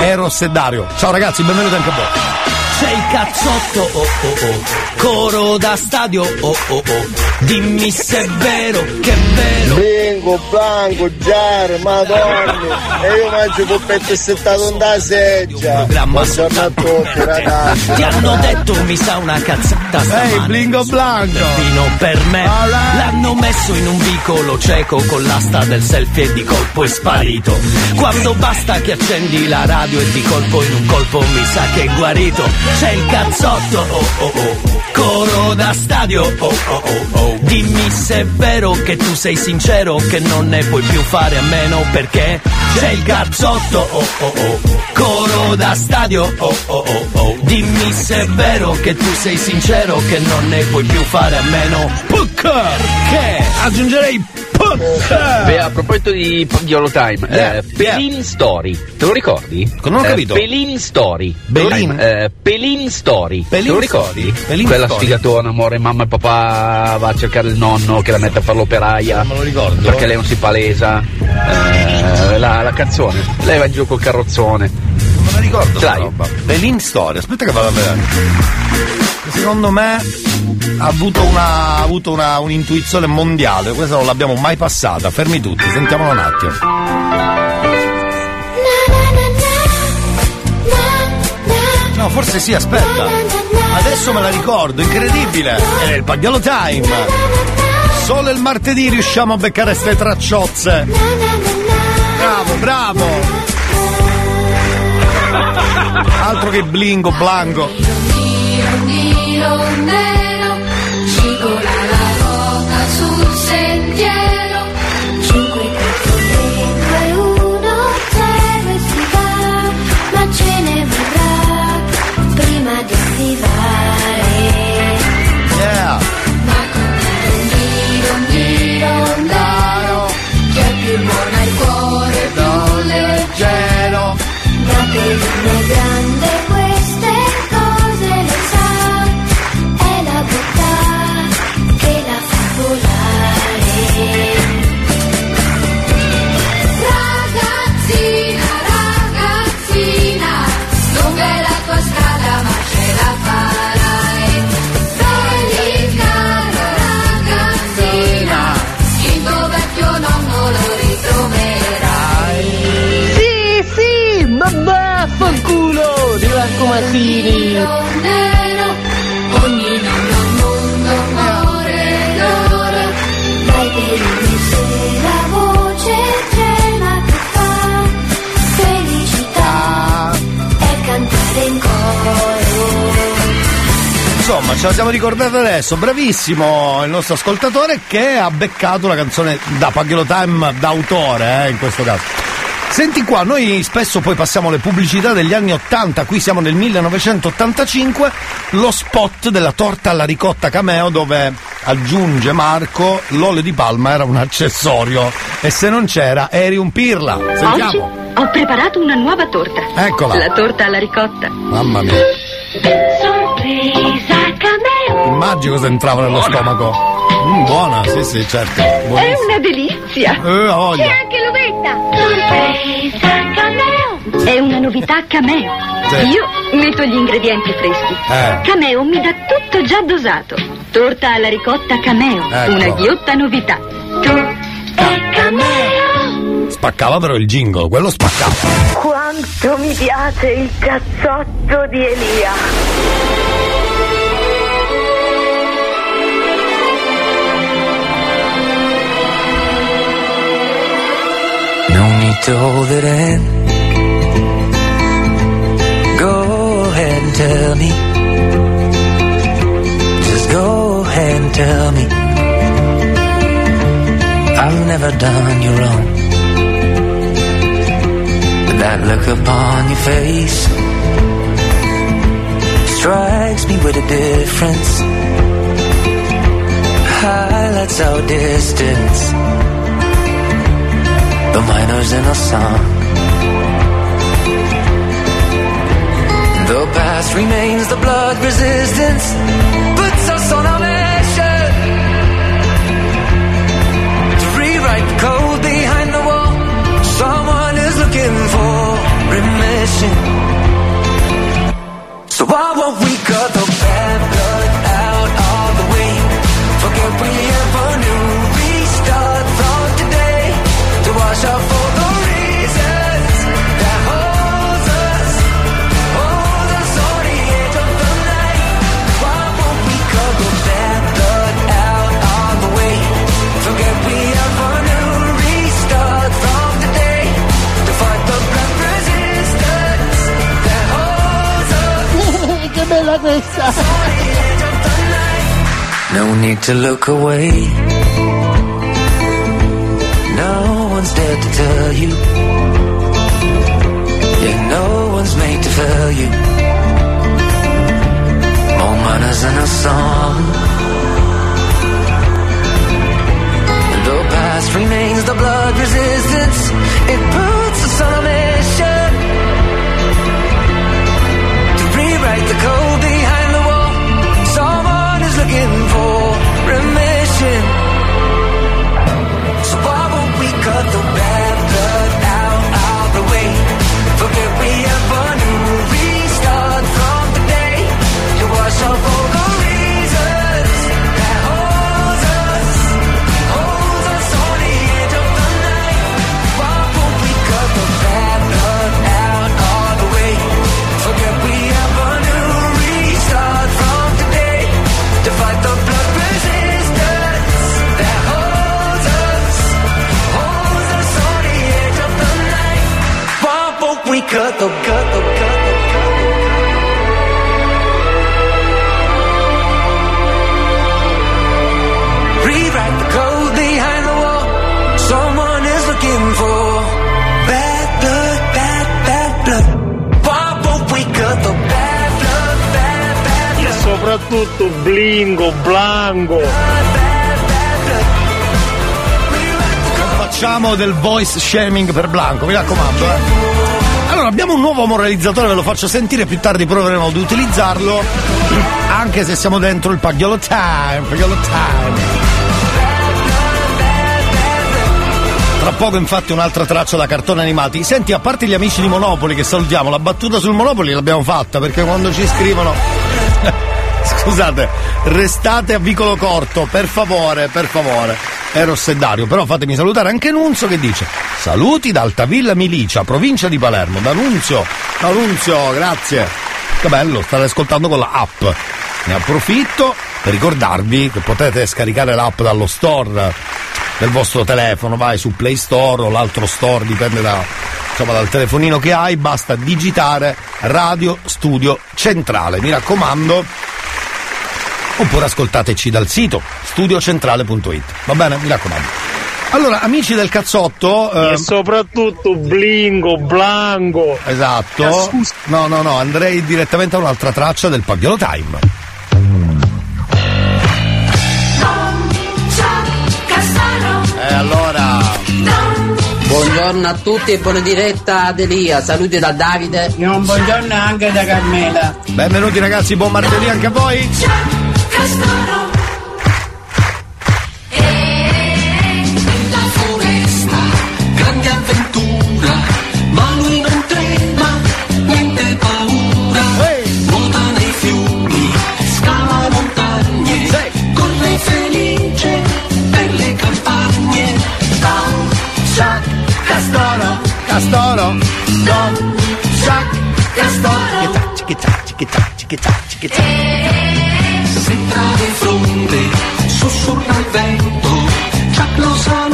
Eros e Dario. Ciao ragazzi, benvenuti anche a voi. C'è il cazzotto, oh oh oh, coro da stadio, oh oh oh, dimmi se è vero, che è vero. Bingo, blanco, giare, madonna, e io mangio polpette settato in da seggia. Buongiorno a tutti ragazzi. Ti hanno detto mi sa una cazzata stamane. Ehi, blingo blanco. Vino per me. L'hanno messo in un vicolo cieco con l'asta del selfie e di colpo è sparito. Quando basta che accendi la radio e di colpo in un colpo mi sa che è guarito. C'è il cazzotto, oh oh oh, coro da stadio, oh oh oh oh. Dimmi se è vero che tu sei sincero, che non ne puoi più fare a meno perché c'è il cazzotto, oh oh oh, coro da stadio, oh oh oh oh. Dimmi se è vero che tu sei sincero, che non ne puoi più fare a meno perché aggiungerei Beh, a proposito di Pagliolo Time, Yeah, eh, Pelin Story, te lo ricordi? Non ho Eh, capito. Pelin Story. Belin? Eh, Pelin Story. Pelin te lo ricordi? Pelin Quella Story. sfigatona, amore, mamma e papà va a cercare il nonno che la mette a fare l'operaia. Non me lo ricordo. Perché lei non si palesa. Eh, la, la canzone. Lei va in giro col carrozzone. Non me la ricordo l'hai? roba. Belin Storia, aspetta che vado a vedere. Secondo me ha avuto, una, ha avuto una, un'intuizione mondiale, questa non l'abbiamo mai passata. Fermi tutti, sentiamolo un attimo. No, forse sì, aspetta. Adesso me la ricordo, incredibile. È il Pagliolo Time. Solo il martedì riusciamo a beccare ste tracciozze. Bravo, bravo. Altro che blingo, blanco. Insomma, ce la siamo ricordati adesso. Bravissimo il nostro ascoltatore che ha beccato la canzone da Pagliolo Time d'autore, eh, in questo caso. Senti qua, noi spesso poi passiamo le pubblicità degli anni 80, qui siamo nel 1985, lo spot della torta alla ricotta cameo dove aggiunge Marco l'olio di palma era un accessorio e se non c'era eri un pirla. Oggi Sentiamo. ho preparato una nuova torta. Eccola. La torta alla ricotta. Mamma mia. Immagino cosa entrava nello stomaco. Mm, buona, sì, sì, certo. È Buonissima. una delizia. Eh, ha voglia. C'è anche l'uvetta. Sorpresa cameo. È una novità cameo. Sì. Io metto gli ingredienti freschi. Eh. Cameo mi dà tutto già dosato. Torta alla ricotta cameo. Ecco. Una ghiotta novità. Torta cameo. spaccava però il jingle, quello spaccava. Quanto mi piace il cazzotto di Elia. To hold it in. Go ahead and tell me. Just go ahead and tell me. I've never done you wrong. But that look upon your face strikes me with a difference. Highlights our distance the miners in a song. The past remains, the blood resistance puts us on a mission to rewrite the code behind the wall. Someone is looking for remission. So why won't we cut the che bella questa! No need to look away. No one's there to tell you. Yeah, no one's made to fail you. More manners than a song. The past remains the blood resistance. It puts us on the code behind the wall. Someone is looking for del voice shaming per Blanco, mi raccomando, eh. Allora, abbiamo un nuovo moralizzatore, ve lo faccio sentire, più tardi proveremo ad utilizzarlo, anche se siamo dentro il pagliolo time, pagliolo time. Tra poco infatti un'altra traccia da cartoni animati. Senti, a parte gli amici di Monopoli che salutiamo, la battuta sul Monopoli l'abbiamo fatta perché quando ci scrivono... Scusate, restate a Vicolo Corto, per favore, per favore. Eros e Dario, però fatemi salutare anche Nunzio che dice Saluti da Altavilla Milicia, provincia di Palermo. Da Nunzio, da Nunzio, grazie. Che bello, state ascoltando con la app. Ne approfitto per ricordarvi che potete scaricare l'app dallo store del vostro telefono, vai su Play Store o l'altro store, dipende da, insomma, dal telefonino che hai, basta digitare Radio Studio Centrale. Mi raccomando, oppure ascoltateci dal sito studiocentrale.it. Va bene? Mi raccomando. Allora, amici del cazzotto. E ehm, soprattutto Blingo, Blanco. Esatto. Scusa. No, no, no, andrei direttamente a un'altra traccia del Pagliolo Time. E allora. Buongiorno a tutti e buona diretta ad Elia, saluti da Davide. E un buongiorno anche da Carmela. Benvenuti ragazzi, buon martedì anche a voi. Castoro. Che tacci, che tacci, che tacci, Castoro, tacci, che tacci senta fronte, sussurra il vento, già lo sa.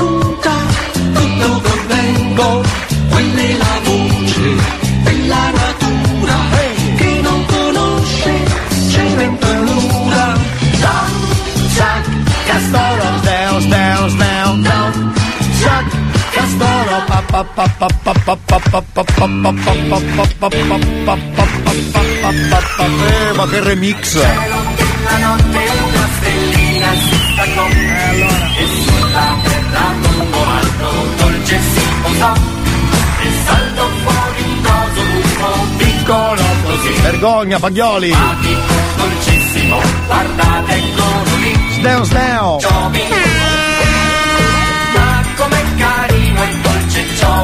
Eh, ma che remix! La notte una stellina si staccò e sulla terra lungo alto dolce si posò e saltò fuori un coso un po' piccolo così Vergogna, Paglioli! magico, dolcissimo guardate eccolo lì Sneo, sneo!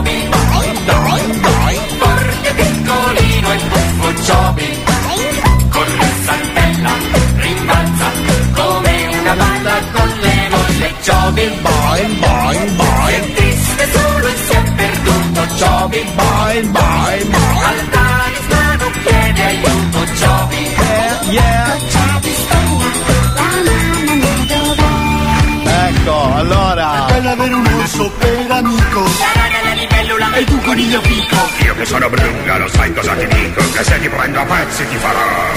Giovi, noi, noi, forte, piccolino e buffo Giovi, con la santella rimbalza come una balla con le molle. Giovi, boy, boy, boy, è triste solo e si è perduto. Giovi, boy, boy, boy, al talismano chiede aiuto Giovi, eh, yeah, yeah, Giovi stagna. Ecco, allora... È bello avere un orso per amico. E tu coniglio picco Io che sono Brunga, lo sai cosa ti dico? Che se ti prendo a pezzi ti farò.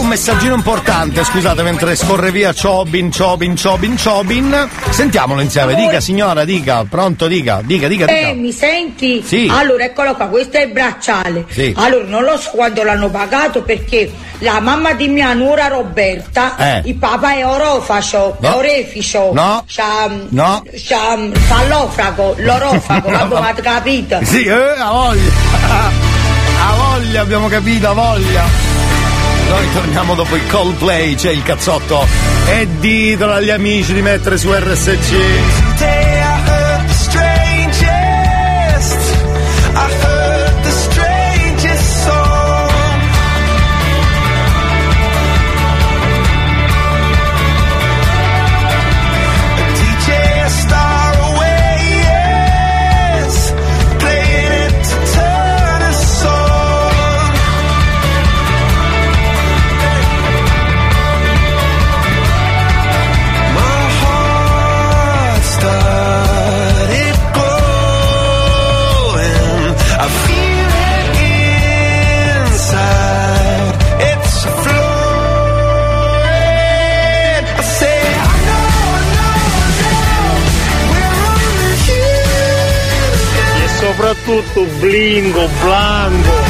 Un messaggino importante, scusate, mentre scorre via Chobin, Chobin, Chobin, Chobin. Sentiamolo insieme, dica signora, dica, pronto, dica, dica, dica, Eh, dica. mi senti? Sì. Allora, eccolo qua, questo è il bracciale. Sì. Allora, non lo so quando l'hanno pagato perché la mamma di mia nuora Roberta, Eh. il papà è orofacio, No. oreficio, No. c'ha, No. c'ha fallofrago, l'orofago, ma come avete capito? Sì, eh, a voglia. A voglia, abbiamo capito, a voglia. Noi torniamo dopo il Coldplay, c'è il cazzotto. E ditelo agli amici di mettere su RSC. tutto blingo, blango.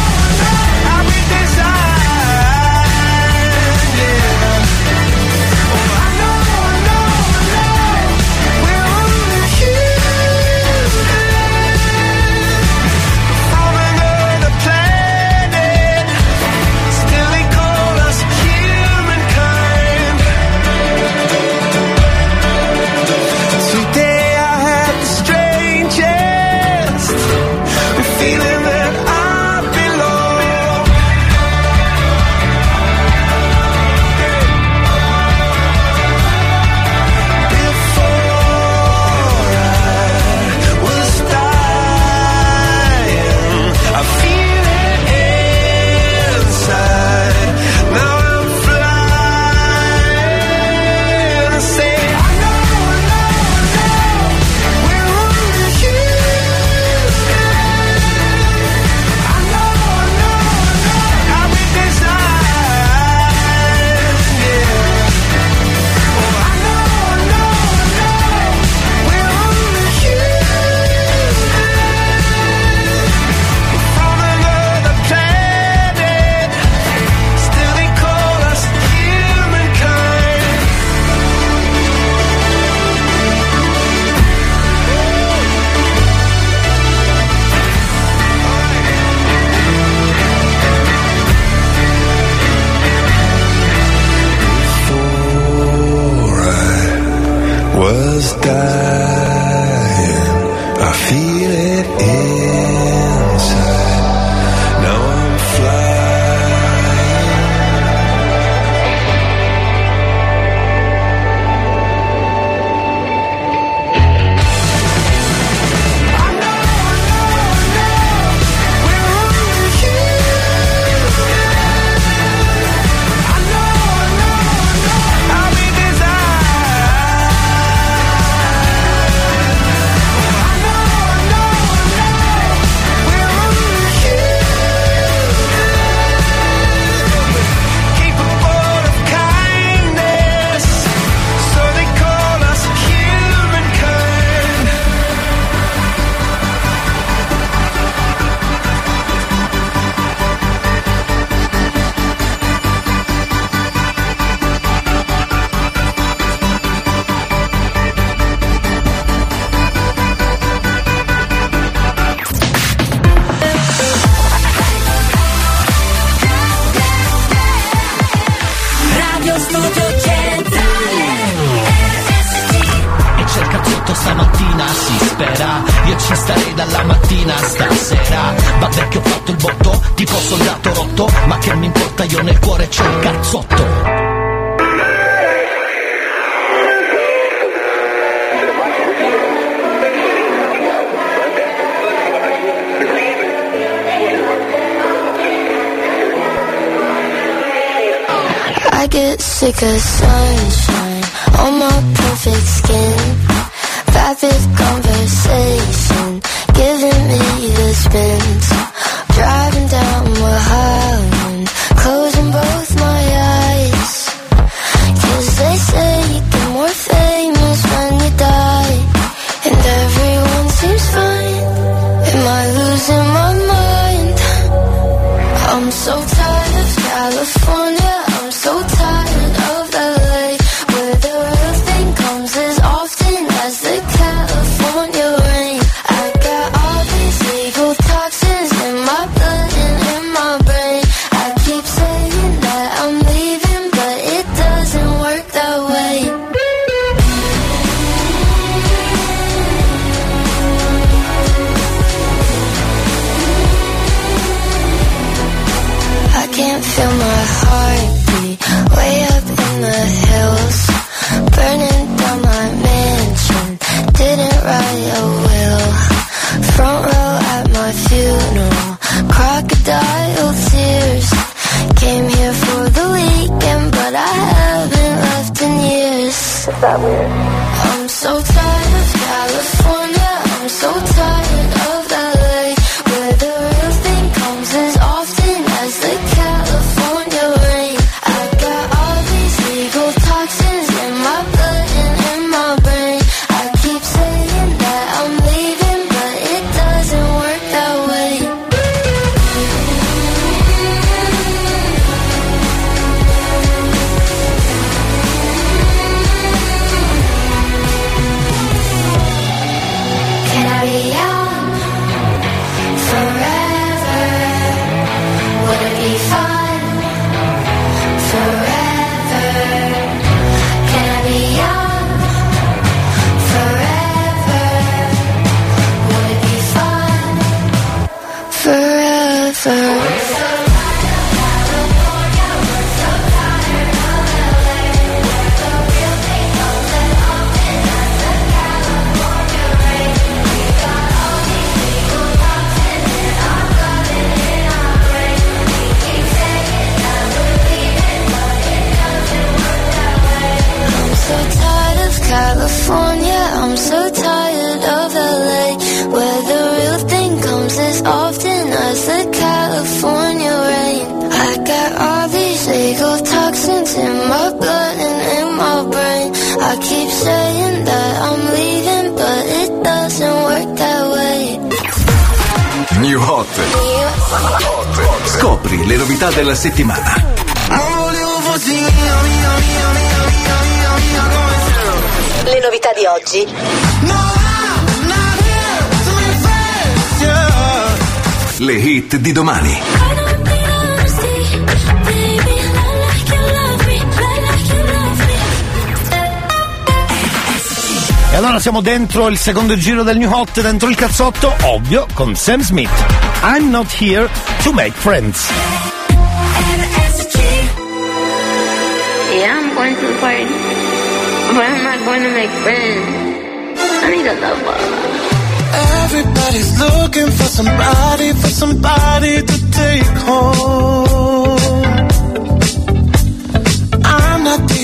Dentro il secondo giro del New Hot, dentro il cazzotto, ovvio, con Sam Smith. I'm not here to make friends. Yeah, I'm going to the party, but I'm not going to make friends. I need a lover. Everybody's looking for somebody, for somebody to take home.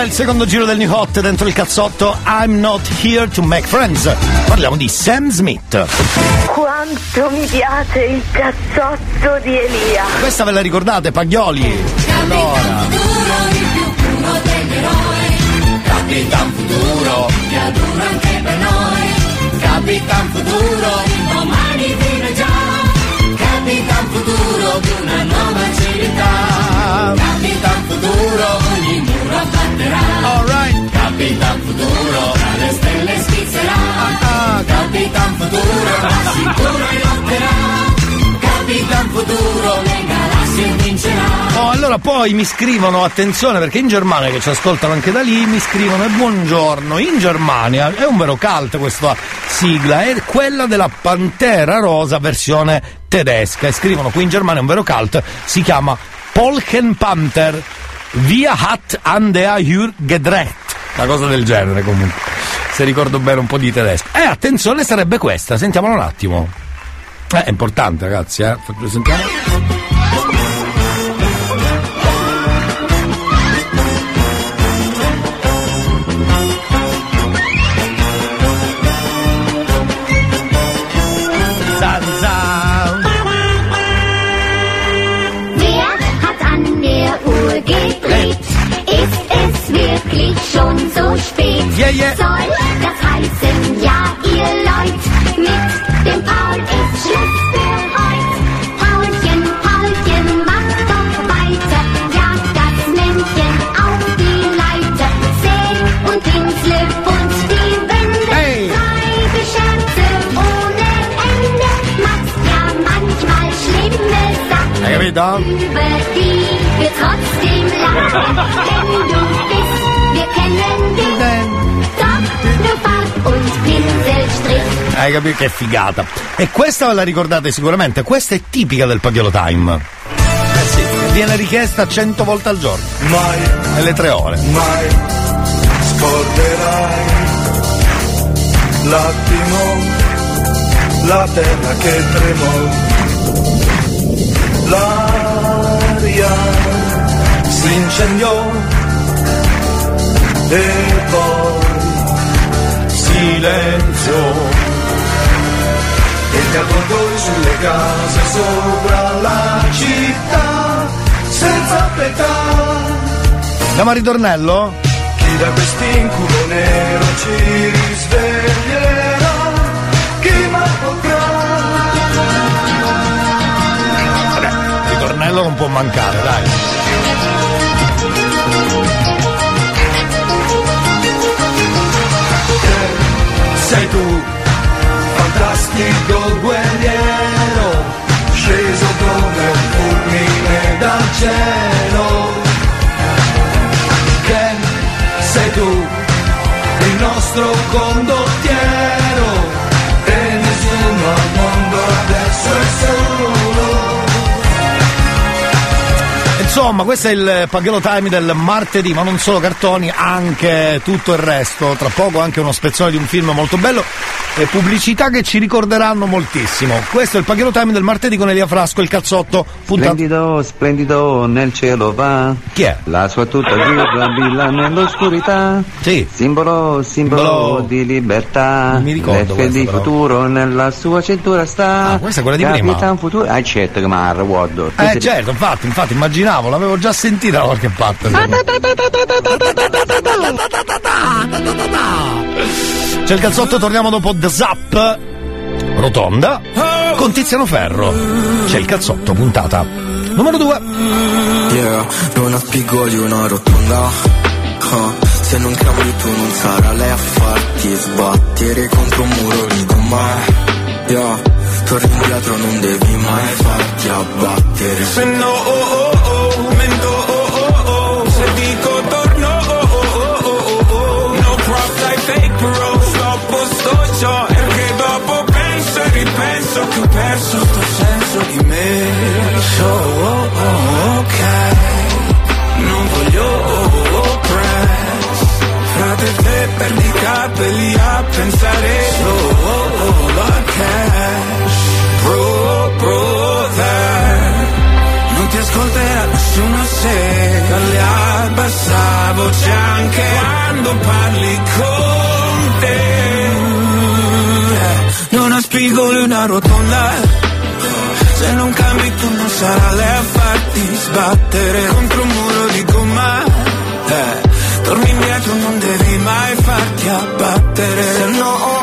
Viva il secondo giro del New Hot dentro il cazzotto I'm not here to make friends. Parliamo di Sam Smith. Quanto mi piace il cazzotto di Elia. Questa ve la ricordate, Paglioli? Capitan Futuro, che adoro anche per noi. Capitan Futuro, domani vive già. Capitan Futuro di una nuova civiltà. Capitan Futuro, abbatterà. Alright. Capitan Futuro, tra le stelle schizzerà. Capitan Futuro, ma sicuro lotterà. Capitan Futuro, le galassie vincerà. Oh, allora poi mi scrivono, attenzione perché in Germania, che ci ascoltano anche da lì, mi scrivono e buongiorno, in Germania è un vero cult questa sigla, è quella della Pantera Rosa versione tedesca e scrivono qui in Germania è un vero cult, si chiama Polkenpanther, Via hat an der Hür gedreht, una cosa del genere comunque, se ricordo bene un po' di tedesco. E attenzione sarebbe questa, sentiamola un attimo. Eh, è importante ragazzi, eh, sentiamo. Yeah, yeah. Soll das heißen, ja, ihr Leut, mit dem Paul ist Schluss für heut. Paulchen, Paulchen, mach doch weiter, jag das Männchen auf die Leiter. Säg und Pinsel und die Wände, Hey. treibe Scherze ohne Ende, machst ja manchmal schlimme Sachen. Capito? Über die wir trotzdem lachen, Hai capito che figata. E questa ve la ricordate sicuramente, questa è tipica del Pagliolo Time. Eh sì, viene richiesta 100 volte al giorno. Mai, Nelle tre ore. mai scorderai l'attimo, la terra che tremò, l'aria si incendiò e poi silenzio. Avvoltoi sulle case sopra la città, senza pietà. Andiamo a ritornello? Chi da quest'incubo nero ci risveglierà? Chi mai potrà? Vabbè, ritornello non può mancare, dai. Sei tu, fantastico guerriero, sceso come un fulmine dal cielo. Che sei tu, il nostro condottiero, e nessuno al mondo adesso è solo. Insomma, questo è il Paghello Time del martedì, ma non solo cartoni, anche tutto il resto. Tra poco anche uno spezzone di un film molto bello e pubblicità che ci ricorderanno moltissimo. Questo è il Paghello Time del martedì con Elia Frasco, il cazzotto. Puntata... Splendido, splendido nel cielo va. Chi è? La sua tuta azzurra brilla nell'oscurità. Sì. Simbolo, simbolo Simbolo- di libertà. Non mi ricordo L'F questa, di però. futuro nella sua cintura sta. Ah, questa è quella di prima. Capitan futuro. Ah, certo ha guardo. Eh certo, infatti, infatti, immaginavo, l'avevo già sentita da qualche parte. C'è il cazzotto, torniamo dopo The Zap. Rotonda. Con Tiziano Ferro. C'è il cazzotto, puntata. Numero 2. Yeah, non ha spigoli una rotonda Ah, Se non cambi tu non sarà lei a farti sbattere contro un muro con me Yeah, torni indietro non devi mai farti abbattere Se no, oh oh, stoppo sto già, perché dopo penso e ripenso che ho perso sto senso di me, so, oh oh ok, non voglio oh oh press, frate te perdi i capelli a pensare, so, oh oh la cash, bro, brother, non ti ascolterà nessuno se parli a bassa voce anche quando parli con te. Spigoli una rotonda, se non cambi tu non sarà lei a farti sbattere contro un muro di gomma. Eh, torni indietro, non devi mai farti abbattere. Se no,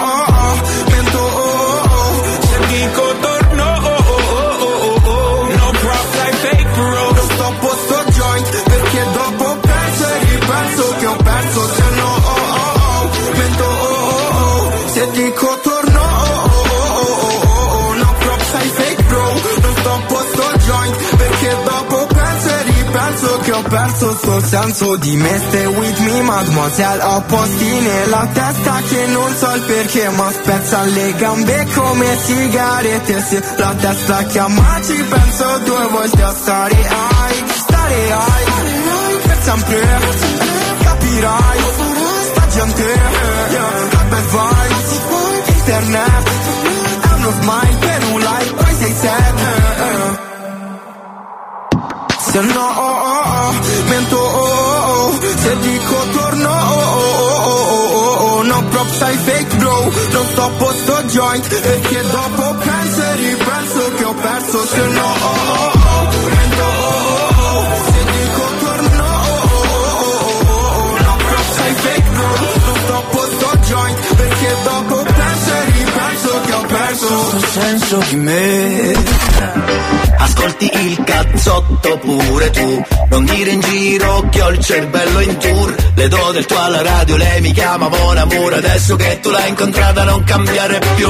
che perso sto senso di me. Stay with me mademoiselle Ho posti nella testa che non so il perché Ma spezza le gambe come sigarette. Se la testa chiama ci penso due volte a stare ai Stare ai. Per sempre Capirai Sta gente Che bel vibes Internet È uno smile per un like Poi sei sad se no, oh, oh, mento, oh, oh, oh, se dico torno, oh, oh, oh, oh, oh, oh, no props ai fake bro, non sto joint, e che dopo penso e ripenso che ho perso, se no, oh, oh, che ho perso, sto senso di me. Ascolti il cazzotto pure tu. Non dire in giro che ho il cervello in tour. Le do del tuo alla radio, lei mi chiama buon amore Adesso che tu l'hai incontrata non cambiare più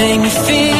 Make me feel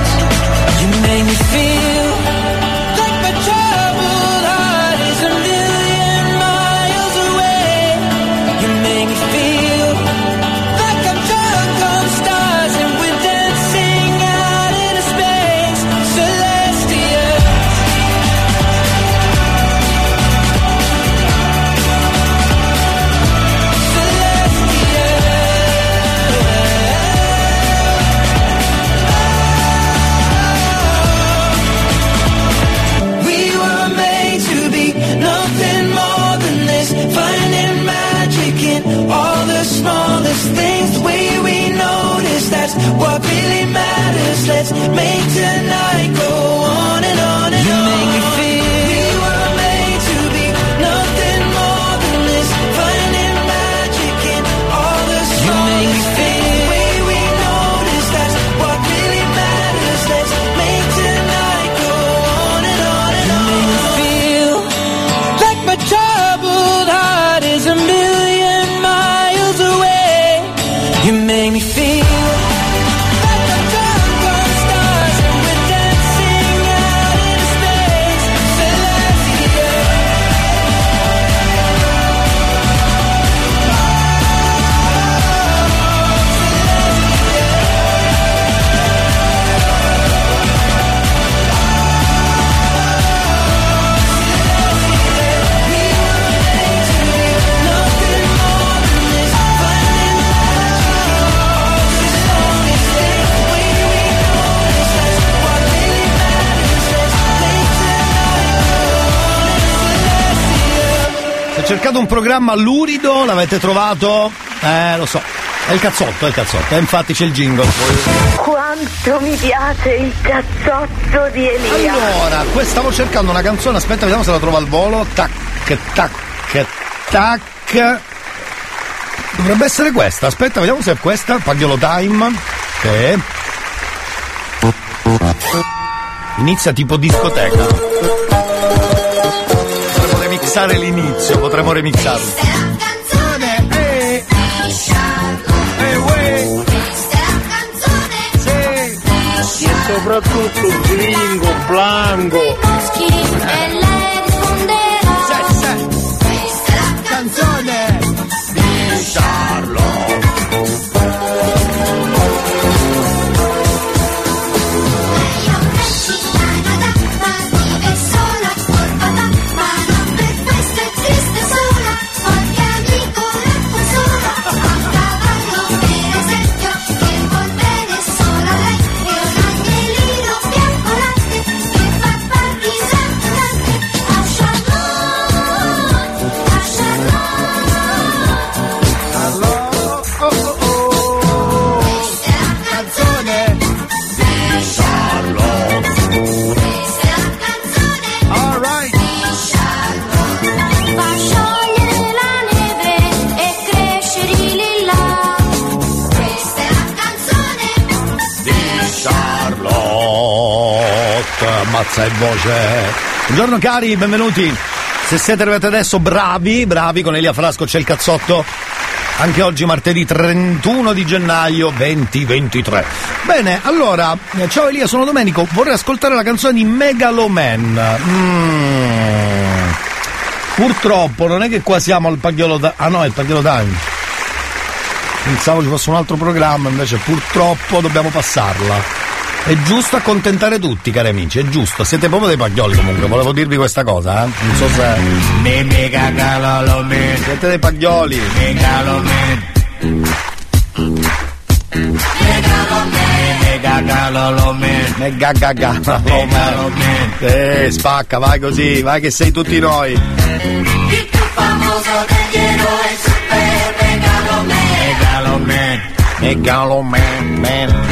Se cercate un programma lurido, l'avete trovato? Eh, lo so. È il cazzotto, è il cazzotto. E infatti c'è il jingle. Quanto mi piace il cazzotto di Elia. Allora, qua stavo cercando una canzone, aspetta, vediamo se la trovo al volo. Tac, tac, tac. Dovrebbe essere questa, aspetta, vediamo se è questa. Pagliolo Time. Che inizia tipo discoteca. Potremmo remixare l'inizio, potremmo remixarlo. E soprattutto Blingo, Blanco. canzone. Di Charlo. Ammazza il voce. Buongiorno cari, benvenuti. Se siete arrivati adesso, bravi, bravi, con Elia Frasco c'è il cazzotto. Anche oggi martedì 31 di gennaio 2023. Bene, allora, ciao Elia, sono Domenico, vorrei ascoltare la canzone di Megaloman. Mm. Purtroppo non è che qua siamo al Pagliolo da... Ah no, è il Pagliolo Time. Pensavo ci fosse un altro programma, invece purtroppo dobbiamo passarla. È giusto accontentare tutti, cari amici, è giusto. Siete proprio dei paglioli comunque, volevo dirvi questa cosa, eh. Non so se. Siete dei paglioli. Megalo me. Mega calolo me. Mega calolo me. Eh, spacca, vai così, vai che sei tutti noi. Il più famoso degli eroi super megalo man. Megalo man, man, man.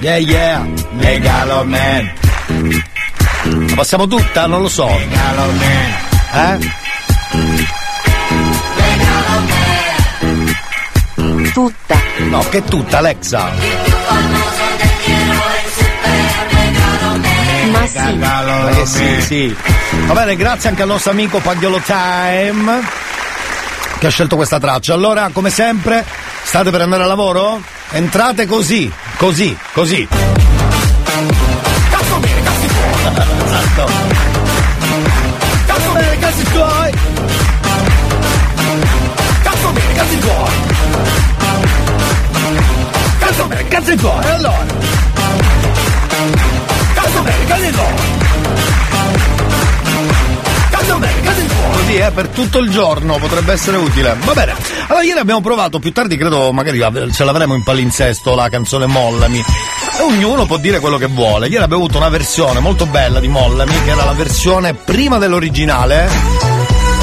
Yeah, yeah. Megalo man. La passiamo tutta? Non lo so. Eh? Tutta. No, che tutta, Alexa. Ma sì. Ma che sì, sì. Va bene, grazie anche al nostro amico Pagliolo Time che ha scelto questa traccia. Allora, come sempre, state per andare a lavoro? Entrate così, così, così. Cazzo bene, cazzi tuoi! Esatto. Cazzo bene, cazzi tuoi! Cazzo bene, cazzi tuoi! Cazzo bene, cazzi tuoi! E allora? Cazzo bene, cazzi tuoi! Così, eh, per tutto il giorno potrebbe essere utile. Va bene. Allora, ieri abbiamo provato, più tardi credo magari ce l'avremo in palinsesto la canzone Mollami. E ognuno può dire quello che vuole. Ieri abbiamo avuto una versione molto bella di Mollami, che era la versione prima dell'originale.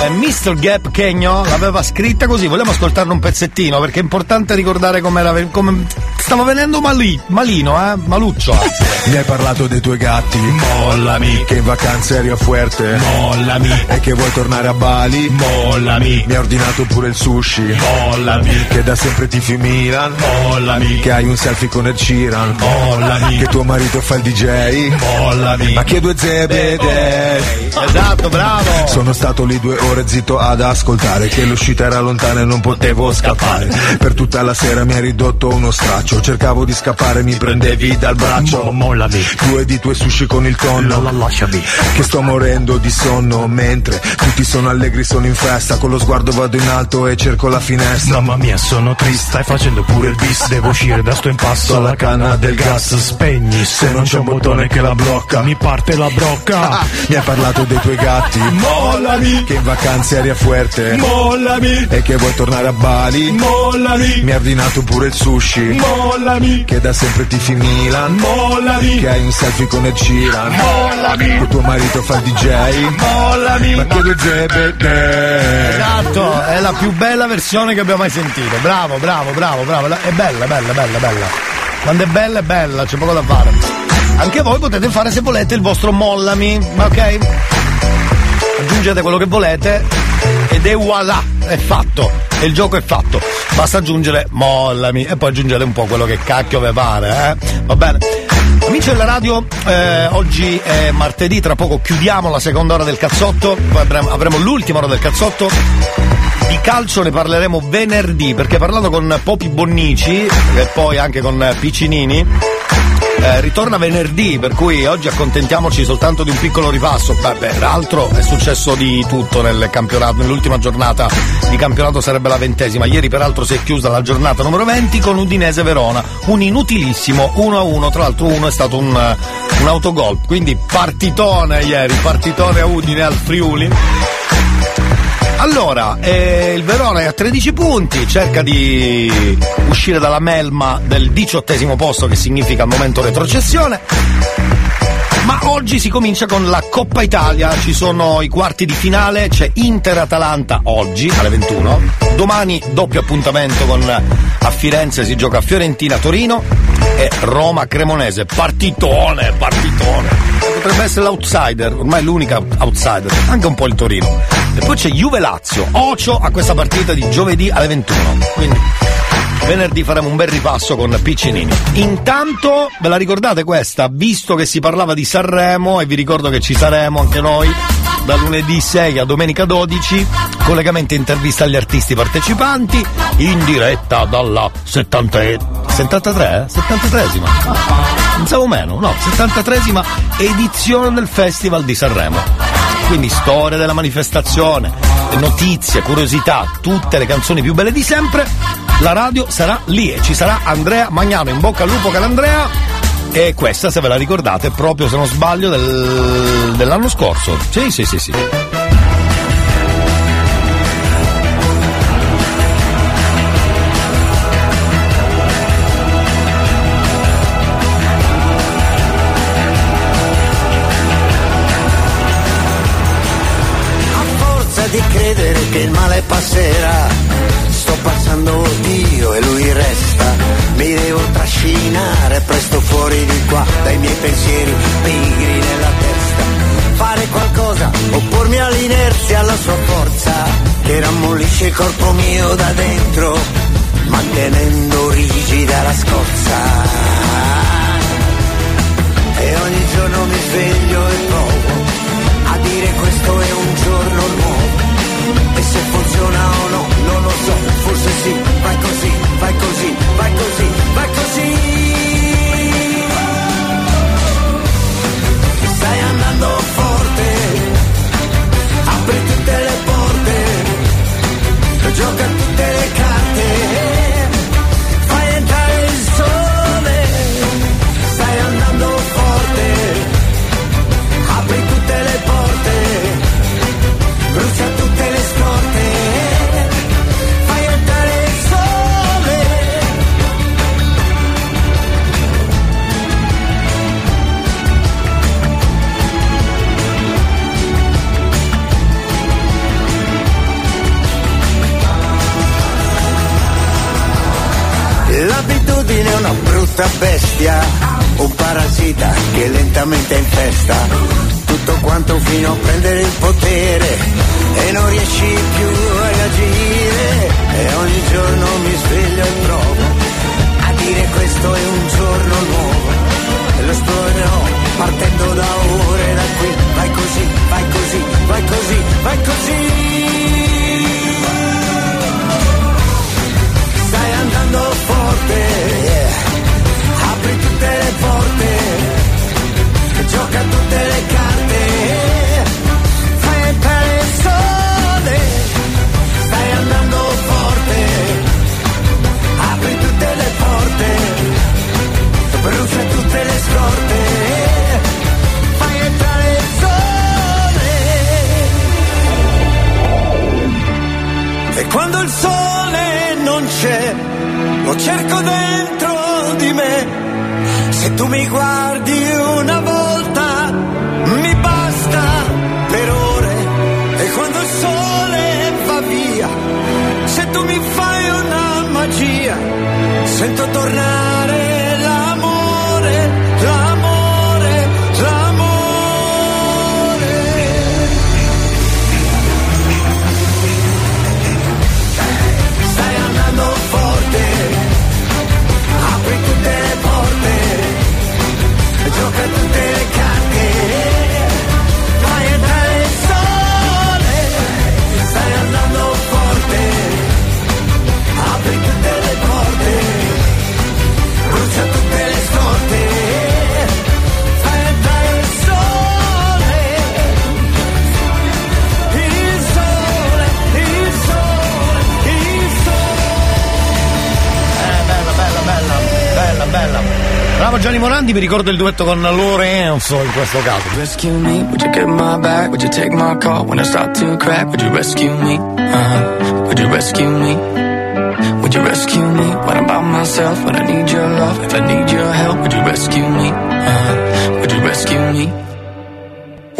Eh, Mr. Gap Kenyo l'aveva scritta così, vogliamo ascoltarne un pezzettino perché è importante ricordare com'era, come stava venendo mali- malino, eh? Maluccio. anzi. Mi hai parlato dei tuoi gatti? Mollami. Che in vacanza eri a Fuerte? Mollami. E che vuoi tornare a Bali? Mollami. Mi ha ordinato pure il sushi? Mollami. Che da sempre tifi Milan? Mollami. Che hai un selfie con Ed Sheeran? Mollami. Che tuo marito fa il DJ Mollami. Ma che due zebede Esatto, bravo. Sono stato lì due ore zitto ad ascoltare Che l'uscita era lontana e non potevo scappare. Per tutta la sera mi hai ridotto uno straccio Cercavo di scappare, mi prendevi dal braccio. Mollami. Due di tuoi sushi con il tonno. Lasciami. Che sto morendo di sonno Mentre tutti sono allegri, sono in festa Con lo sguardo vado in alto e cerco la finestra. Mamma mia, sono triste, stai facendo pure il bis Devo uscire da sto impasto. Alla canna del gas Spegni, se non c'è un bottone che la blocca. Mi parte la brocca. Mi hai parlato dei tuoi gatti. Mollami. Che in vacanza eri a Fuerte. Mollami. E che vuoi tornare a Bali? Mollami. Mi ha ordinato pure il sushi. Mollami. Che da sempre tifi Milan. Mollami. Che hai un selfie con Ed Sheeran. Mollami. Che tuo marito fa il DJ Mollami. Ma che due zebede Esatto, è la più bella versione che abbiamo mai sentito. Bravo, bravo, bravo, bravo. È bella, bella, bella, bella. Quando è bella è bella, c'è poco da fare. Anche voi potete fare se volete il vostro mollami, ok? Aggiungete quello che volete ed è voilà, è fatto. Il gioco è fatto. Basta aggiungere mollami e poi aggiungete un po' quello che cacchio vi pare, eh? Va bene. Amici della radio, eh, oggi è martedì, tra poco chiudiamo la seconda ora del cazzotto, poi avremo, avremo l'ultima ora del cazzotto. Di calcio ne parleremo venerdì, perché parlando con Popi Bonnici e poi anche con Piccinini, eh, ritorna venerdì, per cui oggi accontentiamoci soltanto di un piccolo ripasso. Beh, l'altro è successo di tutto nel campionato, nell'ultima giornata di campionato sarebbe la ventesima. Ieri peraltro si è chiusa la giornata numero 20 con Udinese Verona, un inutilissimo 1-1, tra l'altro uno è stato un, un autogol, quindi partitone ieri, partitone a Udine al Friuli. Allora, eh, il Verona è a 13 punti, cerca di uscire dalla melma del diciottesimo posto, che significa al momento retrocessione. Ma oggi si comincia con la Coppa Italia, ci sono i quarti di finale, c'è Inter-Atalanta oggi alle 21, domani doppio appuntamento con a Firenze si gioca Fiorentina-Torino e Roma-Cremonese, partitone, partitone. Potrebbe essere l'outsider, ormai l'unica outsider, anche un po' il Torino. E poi c'è Juve-Lazio, ocio a questa partita di giovedì alle 21. Quindi venerdì faremo un bel ripasso con Piccinini. Intanto, ve la ricordate questa? Visto che si parlava di Sanremo e vi ricordo che ci saremo anche noi da lunedì 6 a domenica 12, collegamento intervista agli artisti partecipanti, in diretta dalla 70 73? 73esima? Pensavo meno, no, 73esima edizione del Festival di Sanremo. Quindi storia della manifestazione, notizie, curiosità, tutte le canzoni più belle di sempre. La radio sarà lì e ci sarà Andrea Magnano in bocca al lupo Calandrea. E questa, se ve la ricordate, è proprio se non sbaglio del- dell'anno scorso. Sì, sì, sì, sì. sera. Sto passando io e lui resta. Mi devo trascinare presto fuori di qua dai miei pensieri pigri nella testa. Fare qualcosa oppormi all'inerzia alla sua forza che rammollisce il corpo mio da dentro mantenendo rigida la scorza. E ogni giorno mi sveglio e provo a dire questo è un giorno nuovo. Se funziona o no, non lo so, forse sì, vai così, vai così, vai così, vai così. Stai andando forte, apri tutte le porte, gioca una brutta bestia, un parassita che lentamente infesta tutto quanto fino a prendere il potere e non riesci più a reagire. E ogni giorno mi sveglio e provo a dire questo è un giorno nuovo. E lo esplorerò partendo da ore da qui. Vai così, vai così, vai così, vai così. Stai andando forte, tutte le carte, fai entrare il sole, stai andando forte, apri tutte le porte, brucia tutte le scorte, fai entrare il sole. E quando il sole non c'è, lo cerco dentro di me. Se tu mi guardi una volta, magia, sento tornare Morandi, mi ricordo il duetto con Lorenzo in questo caso. Rescue me, would you get my back? Would you take my call when I start to crack? Would you rescue me? Uh-huh. Would you rescue me? Would you rescue me when I'm by myself? When I need your love, if I need your help, would you rescue me? Uh-huh. Would you rescue me?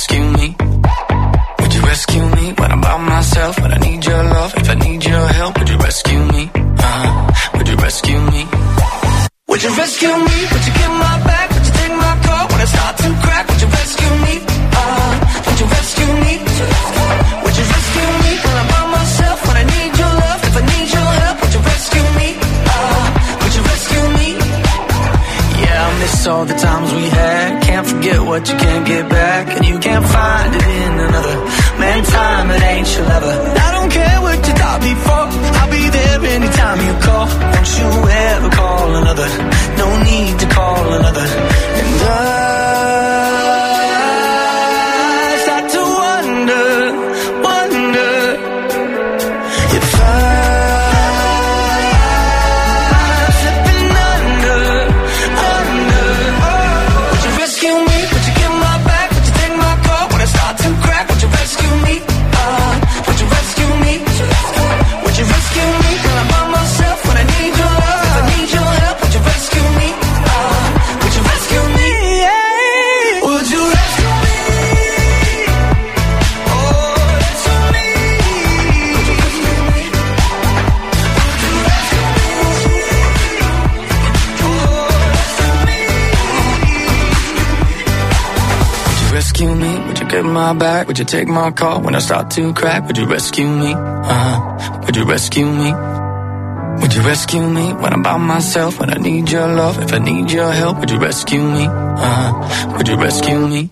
rescue me? Would you rescue me when I'm by myself? When I need your love, if I need your help, would you rescue me? Uh-huh. Would you rescue me? Would you rescue me? Would you get my back? Would you take my call when I start to crack? Would you rescue me? Uh, would you rescue me? Would you rescue me when I'm by myself? When I need your love, if I need your help, would you rescue me? Uh, would you rescue me? Yeah, I miss all the times we had. Can't forget what you can't get back, and can't find it in another. Man, time it ain't your lover. I don't care what you thought before. I'll be there anytime you call. Don't you ever call another. No need to call another. My back? Would you take my call when I start to crack? Would you rescue me? Uh-huh. Would you rescue me? Would you rescue me when I'm by myself? When I need your love, if I need your help, would you rescue me? Uh-huh. Would you rescue me?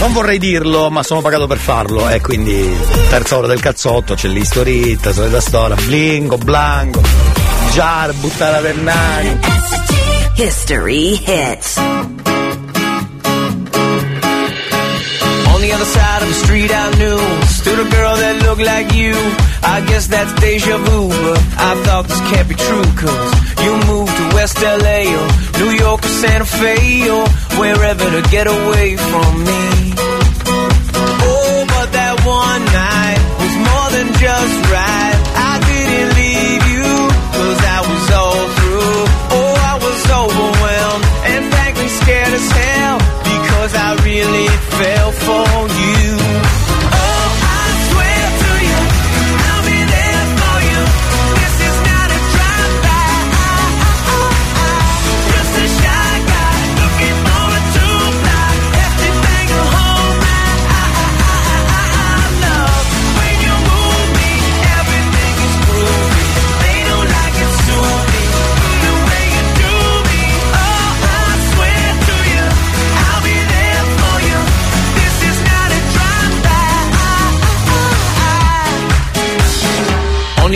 Non vorrei dirlo, ma sono pagato per farlo, e quindi terza ora del cazzotto, c'è l'istorietta, solita storia, blingo, blanco, jar, buttare per nani. History hits. On the other side of the street I knew Stood the girl that looked like you. I guess that's deja vu But I thought this can't be true Cause you moved to West LA Or New York or Santa Fe Or wherever to get away from me. Oh, but that one night Was more than just right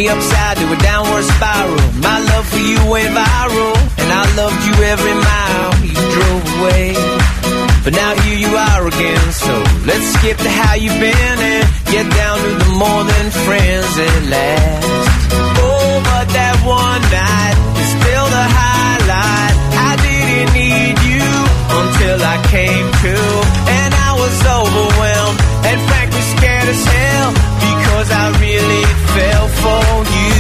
upside to a downward spiral. My love for you went viral And I loved you every mile you drove away. But now here you are again So let's skip to how you've been And get down to the more than friends at last. Oh, but that one night is still the highlight. I didn't need you until I came to And I was overwhelmed and frankly scared as hell Because I really fell for you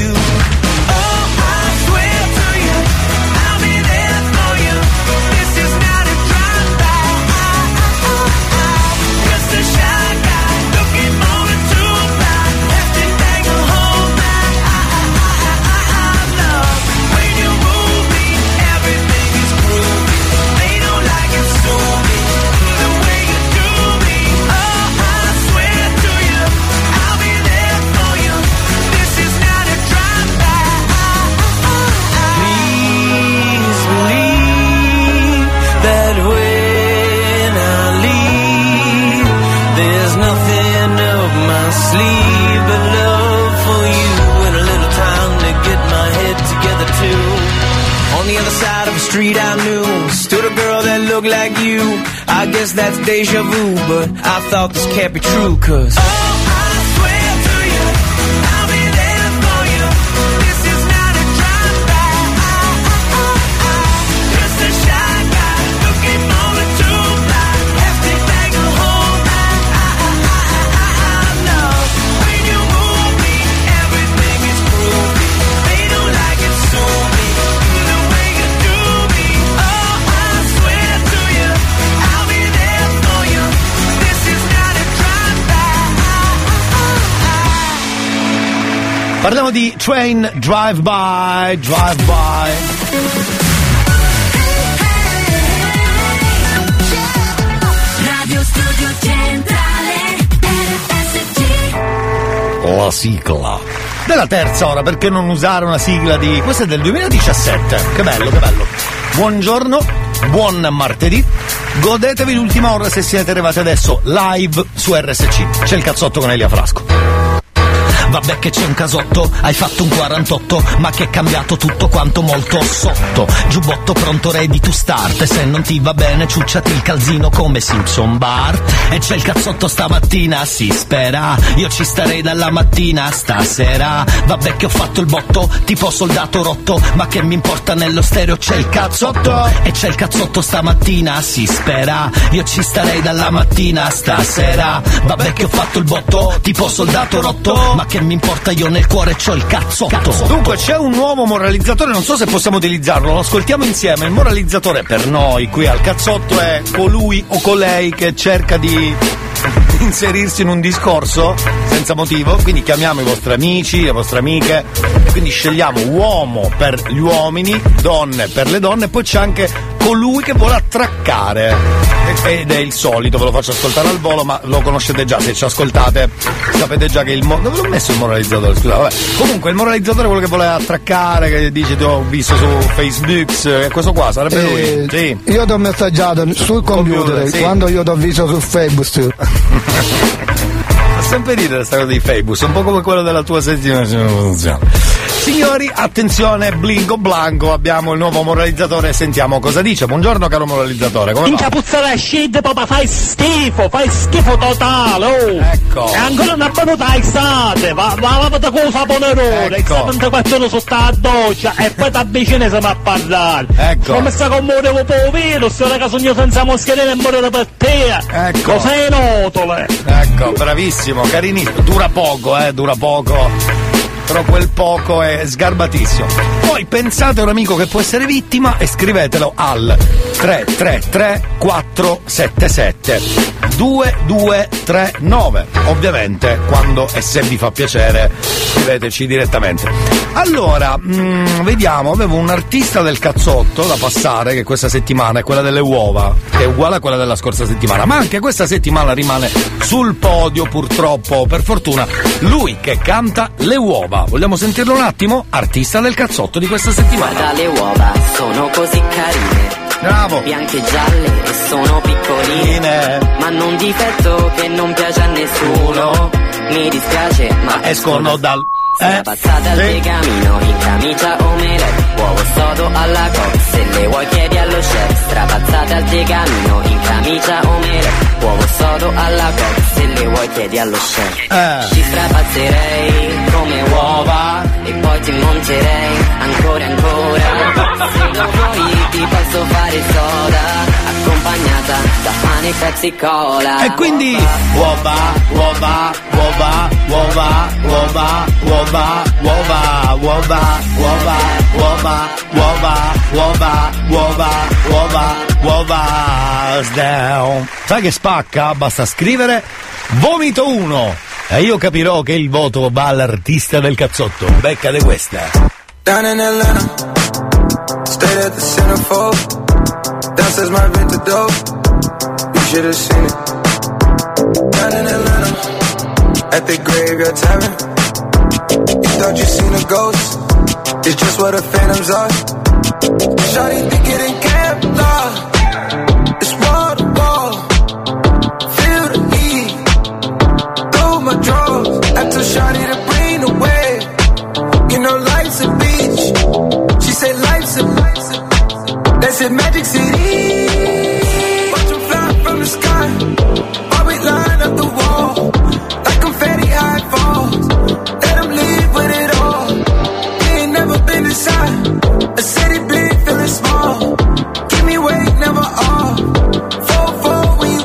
looked like you. I guess that's deja vu But I thought this can't be true Cause Just Parliamo di Train Drive By, Drive By. Radio Studio Centrale RSC La sigla. Della terza ora, perché non usare una sigla di. Questa è del 2017. Che bello, che bello. Buongiorno, buon martedì. Godetevi l'ultima ora se siete arrivati adesso live su RSC. C'è il cazzotto con Elia Frasco. Vabbè che c'è un casotto, hai fatto un 48, ma che è cambiato tutto quanto molto sotto. Giubbotto pronto ready to start, se non ti va bene ciucciati il calzino come Simpson Bart. E c'è il cazzotto stamattina, si spera, io ci starei dalla mattina stasera. Vabbè che ho fatto il botto, tipo soldato rotto, ma che mi importa nello stereo c'è il cazzotto. E c'è il cazzotto stamattina, si spera, io ci starei dalla mattina stasera. Vabbè che ho fatto il botto, tipo soldato rotto, ma che mi importa io nel cuore c'ho il cazzotto. Dunque c'è un nuovo moralizzatore, non so se possiamo utilizzarlo, lo ascoltiamo insieme. Il moralizzatore per noi qui al cazzotto è colui o colei che cerca di inserirsi in un discorso senza motivo, quindi chiamiamo i vostri amici, le vostre amiche, quindi scegliamo uomo per gli uomini, donne per le donne, e poi c'è anche colui che vuole attraccare. Ed è il solito, ve lo faccio ascoltare al volo, ma lo conoscete già, se ci ascoltate sapete già che il mo- dove l'ho messo il moralizzatore? Scusa, vabbè. Comunque il moralizzatore è quello che vuole attraccare, che dice ti ho visto su Facebook, eh, questo qua sarebbe lui. Eh, Sì. Io ti ho messaggiato sul computer, Computer, sì. quando io ti ho visto su Facebook. Sempre ridere questa cosa di Facebook, un po' come quello della tua settimana. Signori, attenzione, blingo blanco, abbiamo il nuovo moralizzatore, sentiamo cosa dice. Buongiorno caro moralizzatore, come Minchia va? puzza da shit, papà, fai schifo, fai schifo totale, oh! Ecco. E ancora una bevuta estate, va, va, lavata con saponerone, Ecco. 74 ore sono sta a doccia e poi ti avvicini siamo a parlare. Ecco. Come sta con morevo po' virus, ora che sogno senza mascherine e morire per te. Ecco. Sei notole. Ecco, bravissimo, carinissimo. Dura poco, eh, dura poco. Però quel poco è sgarbatissimo. Poi pensate a un amico che può essere vittima e scrivetelo al 333 477 2239. Ovviamente, quando e se vi fa piacere, scriveteci direttamente. Allora, mm, vediamo, avevo un artista del cazzotto da passare che questa settimana è quella delle uova, che è uguale a quella della scorsa settimana, ma anche questa settimana rimane sul podio purtroppo, per fortuna, lui che canta le uova. Vogliamo sentirlo un attimo? Artista del cazzotto di questa settimana. Guarda le uova, sono così carine. Bravo. Bianche e gialle e sono piccoline. Ma un difetto che non piace a nessuno. Mi dispiace, ma Escono dal... Strapazzate al sì. tegamino, in camicia omelette, uovo sodo alla cox, se le vuoi chiedi allo chef. Strapazzate al tegamino, in camicia omelette, uovo sodo alla cox, se le vuoi chiedi allo chef. Eh. Ci strapazzerei come uova e poi ti monterei ancora ancora. Se lo vuoi ti posso fare soda, accompagnata da pane, pezzi e cola. E quindi uova, uova, uova, uova, uova, uova, uova, uova, uova, uova, uova, uova, uova, uova, uova, down. Sai che spacca? Basta scrivere vomito 1 e io capirò che il voto va all'artista del cazzotto. Beccate questa. Down in Atlanta, stayed at the centerfold. Downstairs my vintage dope, you should have seen it. Down in Atlanta, at the graveyard tavern. You thought you seen a ghost, it's just what the phantoms are. Shawty think it in That's a magic city. Watch 'em fly from the sky. While we line up the wall. Like confetti high falls. Let 'em leave with it all. We ain't never been inside. A city big, feeling small. Give me weight, never off. Four, four, when you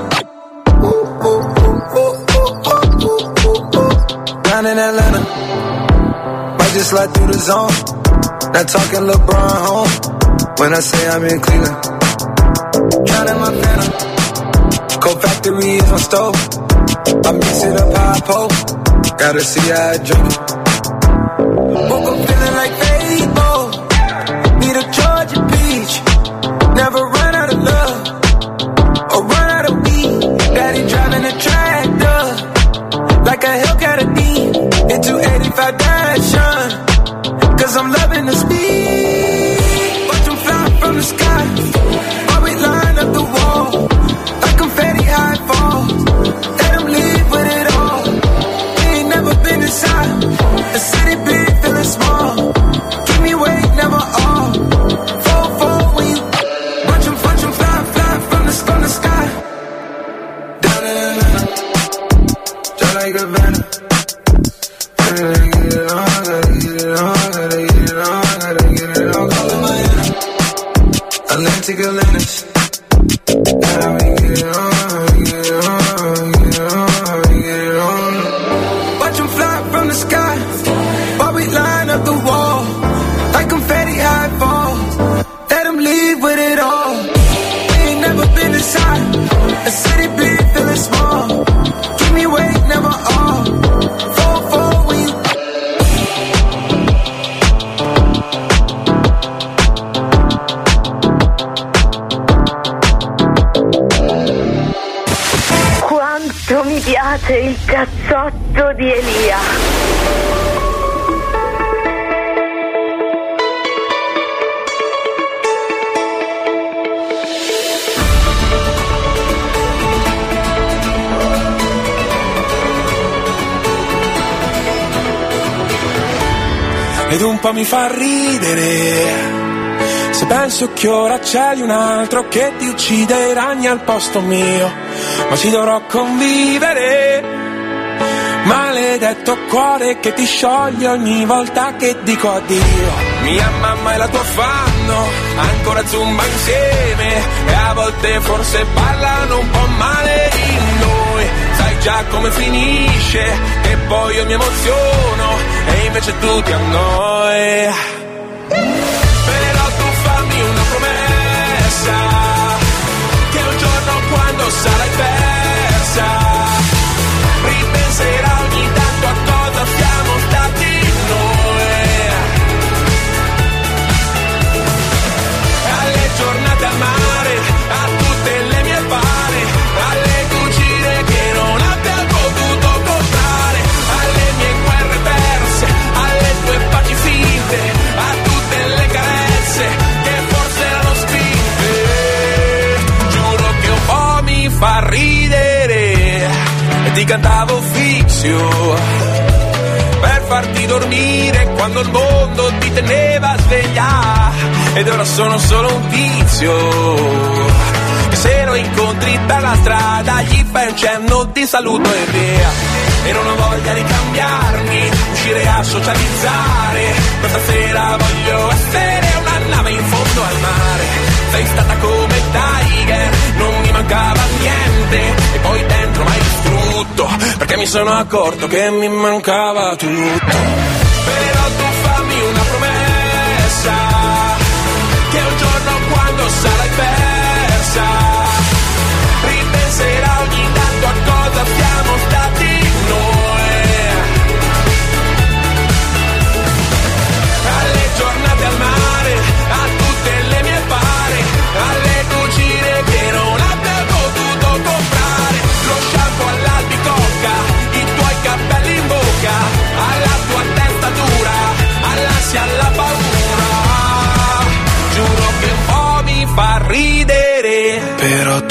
down in Atlanta. Might just slide through the zone. Not talking LeBron home. When I say I'm in Cleveland. Drowning my phantom. Cold factory is my stove. I mix it up how pole. Gotta see how I drink it. Woke up feeling like Fable. Need a Georgia peach. Never run out of love. Or run out of weed. Daddy driving a tractor like a Hellcat a D into 85 Dashan. Cause I'm loving po' mi fa ridere. Se penso che ora c'è un altro che ti uccide i ragni al posto mio, ma ci dovrò convivere. Maledetto cuore che ti scioglie ogni volta che dico addio. Mia mamma e la tua fanno ancora zumba insieme e a volte forse parlano un po' male di noi. Sai già come finisce, che poi io mi emoziono e invece tu ti annoi. Però tu fammi una promessa, che un giorno quando sarai persa, fizio per farti dormire quando il mondo ti teneva sveglia ed ora sono solo un tizio. Che se lo incontri per la strada gli fai un cenno di saluto e via. E non ho voglia di cambiarmi uscire a socializzare. Questa sera voglio essere una nave in fondo al mare. Sei stata come Tiger non mi mancava niente. E poi dentro mai distrutto perché mi sono accorto che mi mancava tutto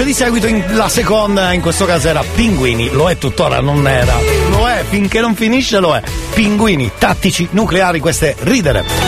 Tracce di seguito, la seconda in questo caso era Pinguini, lo è tuttora, non era. Lo è, finché non finisce lo è. Pinguini, tattici, nucleari, queste ridere.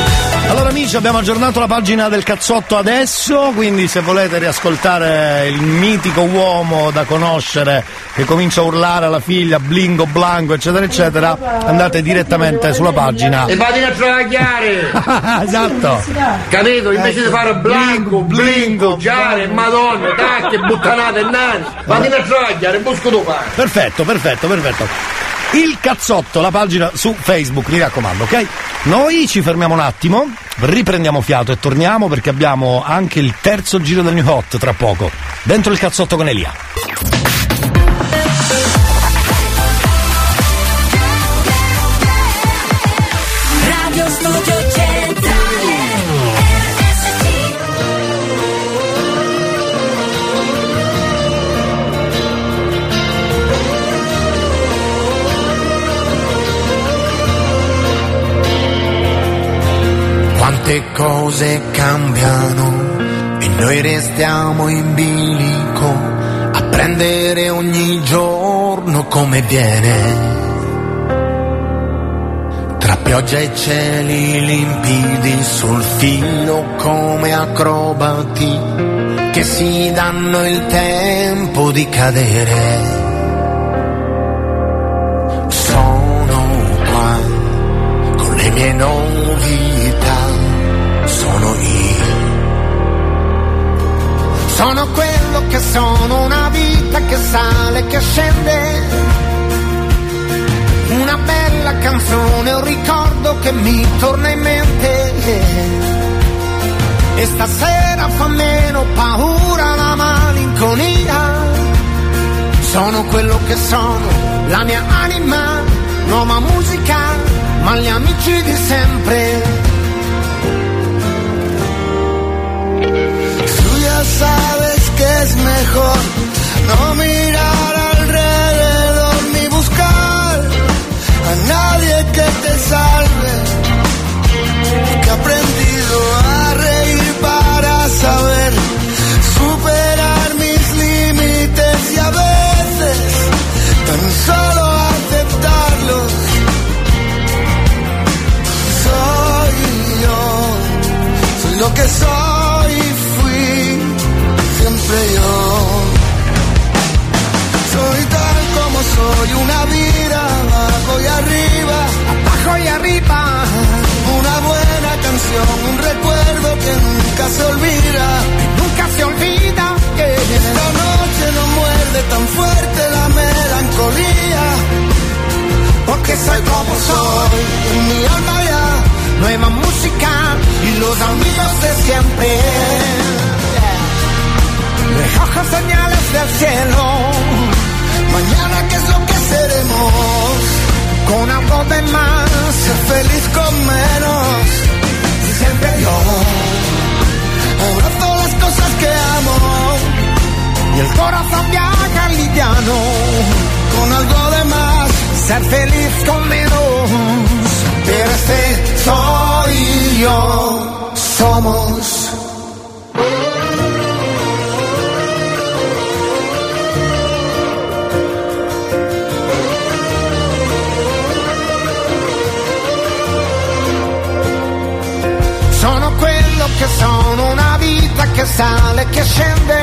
Allora amici abbiamo aggiornato la pagina del cazzotto adesso, quindi se volete riascoltare il mitico uomo da conoscere che comincia a urlare alla figlia blingo blanco eccetera eccetera, andate direttamente sulla pagina. E vatti a travagliare! esatto! Capito? Invece di fare blanco, blingo, giare, madonna, tacche, buttanate e nani, vatti a travagliare, busco tu pane. Perfetto, perfetto, perfetto. Il cazzotto, la pagina su Facebook, mi raccomando, ok? Noi ci fermiamo un attimo, riprendiamo fiato e torniamo perché abbiamo anche il terzo giro del New Hot tra poco. Dentro il cazzotto con Elia. Quante cose cambiano e noi restiamo in bilico a prendere ogni giorno come viene. Tra pioggia e cieli limpidi sul filo come acrobati che si danno il tempo di cadere. Sono qua con le mie novità, Sono quello che sono, una vita che sale, che scende. Una bella canzone, un ricordo che mi torna in mente. E stasera fa meno paura la malinconia. Sono quello che sono, la mia anima, nuova musica, ma gli amici di sempre. Sabes que es mejor no mirar alrededor ni buscar a nadie que te salve. Que he aprendido a reír para saber superar mis límites y a veces tan solo aceptarlos. Soy yo, soy lo que soy soy, una vida abajo y arriba, abajo y arriba. Una buena canción, un recuerdo que nunca se olvida. Nunca se olvida que esta noche no muerde tan fuerte la melancolía. Porque soy como soy, en mi alma ya nueva música y los amigos de siempre. De ojos señales del cielo, mañana qué es lo que seremos. Con algo de más, ser feliz con menos. Y siempre yo abrazo las cosas que amo. Y el corazón viaja liviano. Con algo de más, ser feliz con menos. Pero este soy yo, somos. Che sono, una vita che sale, che scende.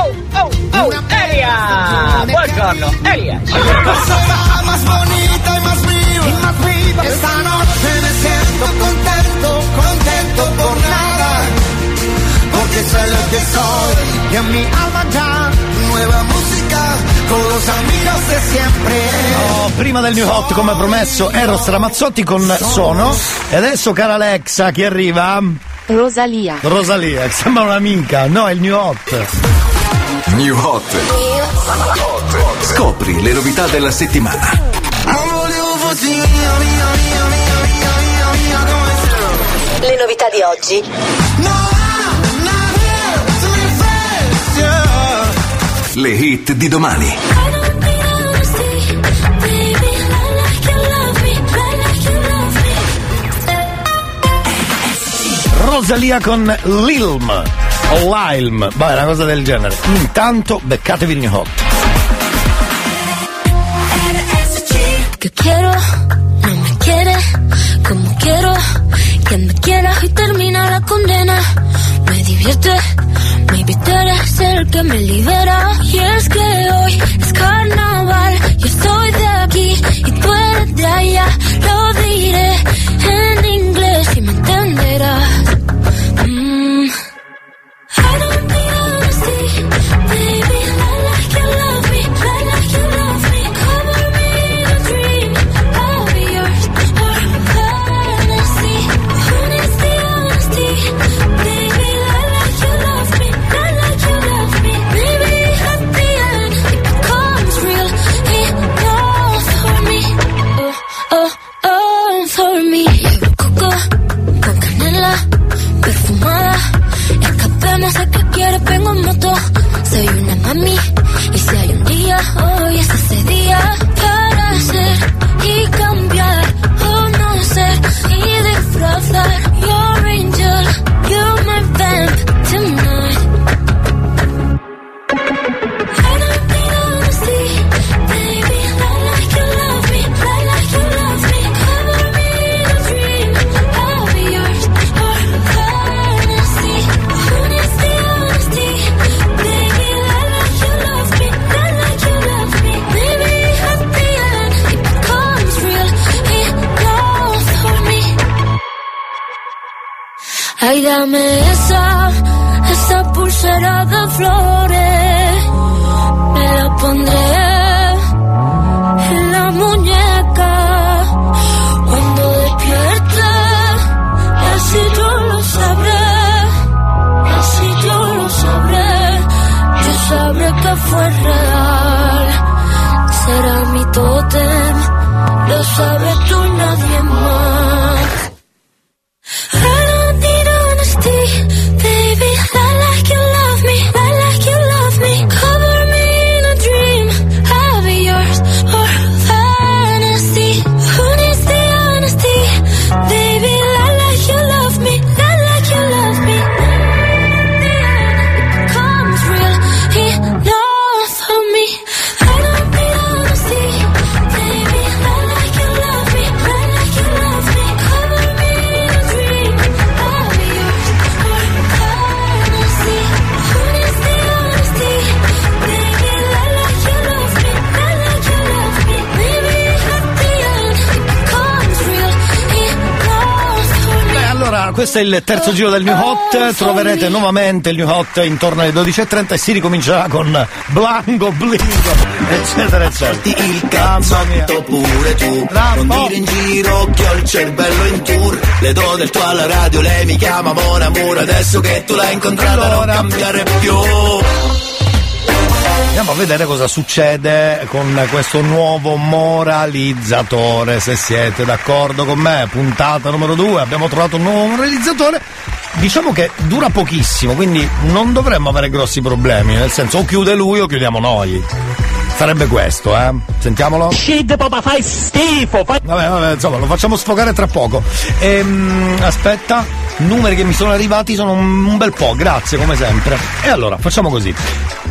Oh, oh, oh, Elia! Buongiorno, Elia! Será más bonita y más viva. Y más viva. Esta noche me siento contento, contento por nada. Porque sé lo que soy. Y en mi alma ya nueva música con los amigos de siempre. Oh, prima del new hot, come promesso, Eros Ramazzotti con Sono. E adesso, cara Alexa, chi arriva? Rosalia. Rosalia, che sembra un'amica. No, è il new hot. New hot. Scopri le novità della settimana. Le novità di oggi. Le hit di domani. Rosalia con Lilm o Lilm, vai, una cosa del genere. Intanto beccatevi il new hot. Que quiero, no me quiere como quiero que me quiera y termina la condena. Me divierte, maybe tú eres el que me libera. Y es que hoy es carnaval, yo estoy de aquí y tú eres de allá. Lo diré en inglés y me entenderás. Mm. sorry. Questo è il terzo giro del New Hot. Troverete nuovamente il New Hot intorno alle 12.30 e si ricomincerà con Blanco, Blingo, eccetera, eccetera. il cazzotto pure tu. Non dire in giro che ho il cervello in tour. Le do del tuo alla radio, lei mi chiama Mon Amour. Adesso che tu l'hai incontrata non cambiare più Andiamo a vedere cosa succede con questo nuovo moralizzatore, se siete d'accordo con me. Puntata numero due, abbiamo trovato un nuovo moralizzatore. Diciamo che dura pochissimo, quindi non dovremmo avere grossi problemi, nel senso o chiude lui o chiudiamo noi. Sarebbe questo, eh? Sentiamolo. Shit, papà, fai schifo! Fai... Vabbè, vabbè, insomma, lo facciamo sfogare tra poco. Ehm, aspetta, numeri che mi sono arrivati sono un, bel po', grazie come sempre. E allora, facciamo così.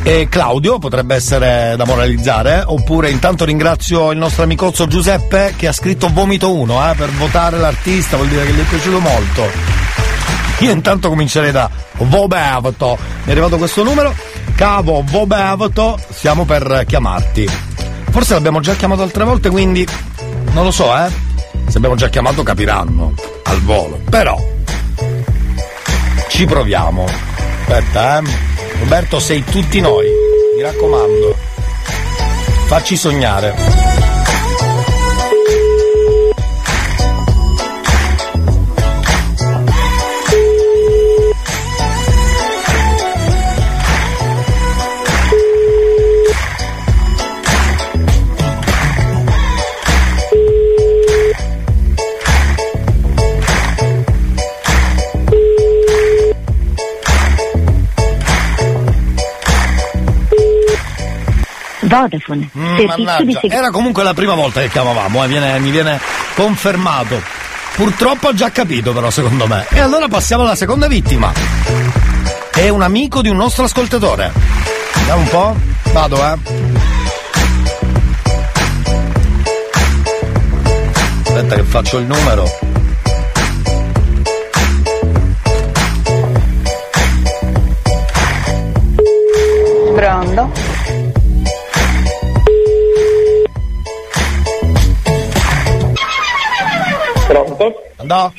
Eh, Claudio potrebbe essere da moralizzare, eh? oppure intanto ringrazio il nostro amicozzo Giuseppe che ha scritto vomito 1 eh, per votare l'artista, vuol dire che gli è piaciuto molto. Io intanto comincerei da Vobevato. Mi è arrivato questo numero. Cavo Vobevato, stiamo per chiamarti. Forse l'abbiamo già chiamato altre volte, quindi non lo so, eh. Se abbiamo già chiamato capiranno al volo. Però ci proviamo. Aspetta, eh. Roberto, sei tutti noi. Mi raccomando. Facci sognare. Vodafone. Mm, era comunque la prima volta che chiamavamo, eh, viene- mi viene confermato. Purtroppo ho già capito però secondo me. E allora passiamo alla seconda vittima. È un amico di un nostro ascoltatore. Vediamo un po'. Vado, eh. Aspetta che faccio il numero. Pronto? Pronto? Andò?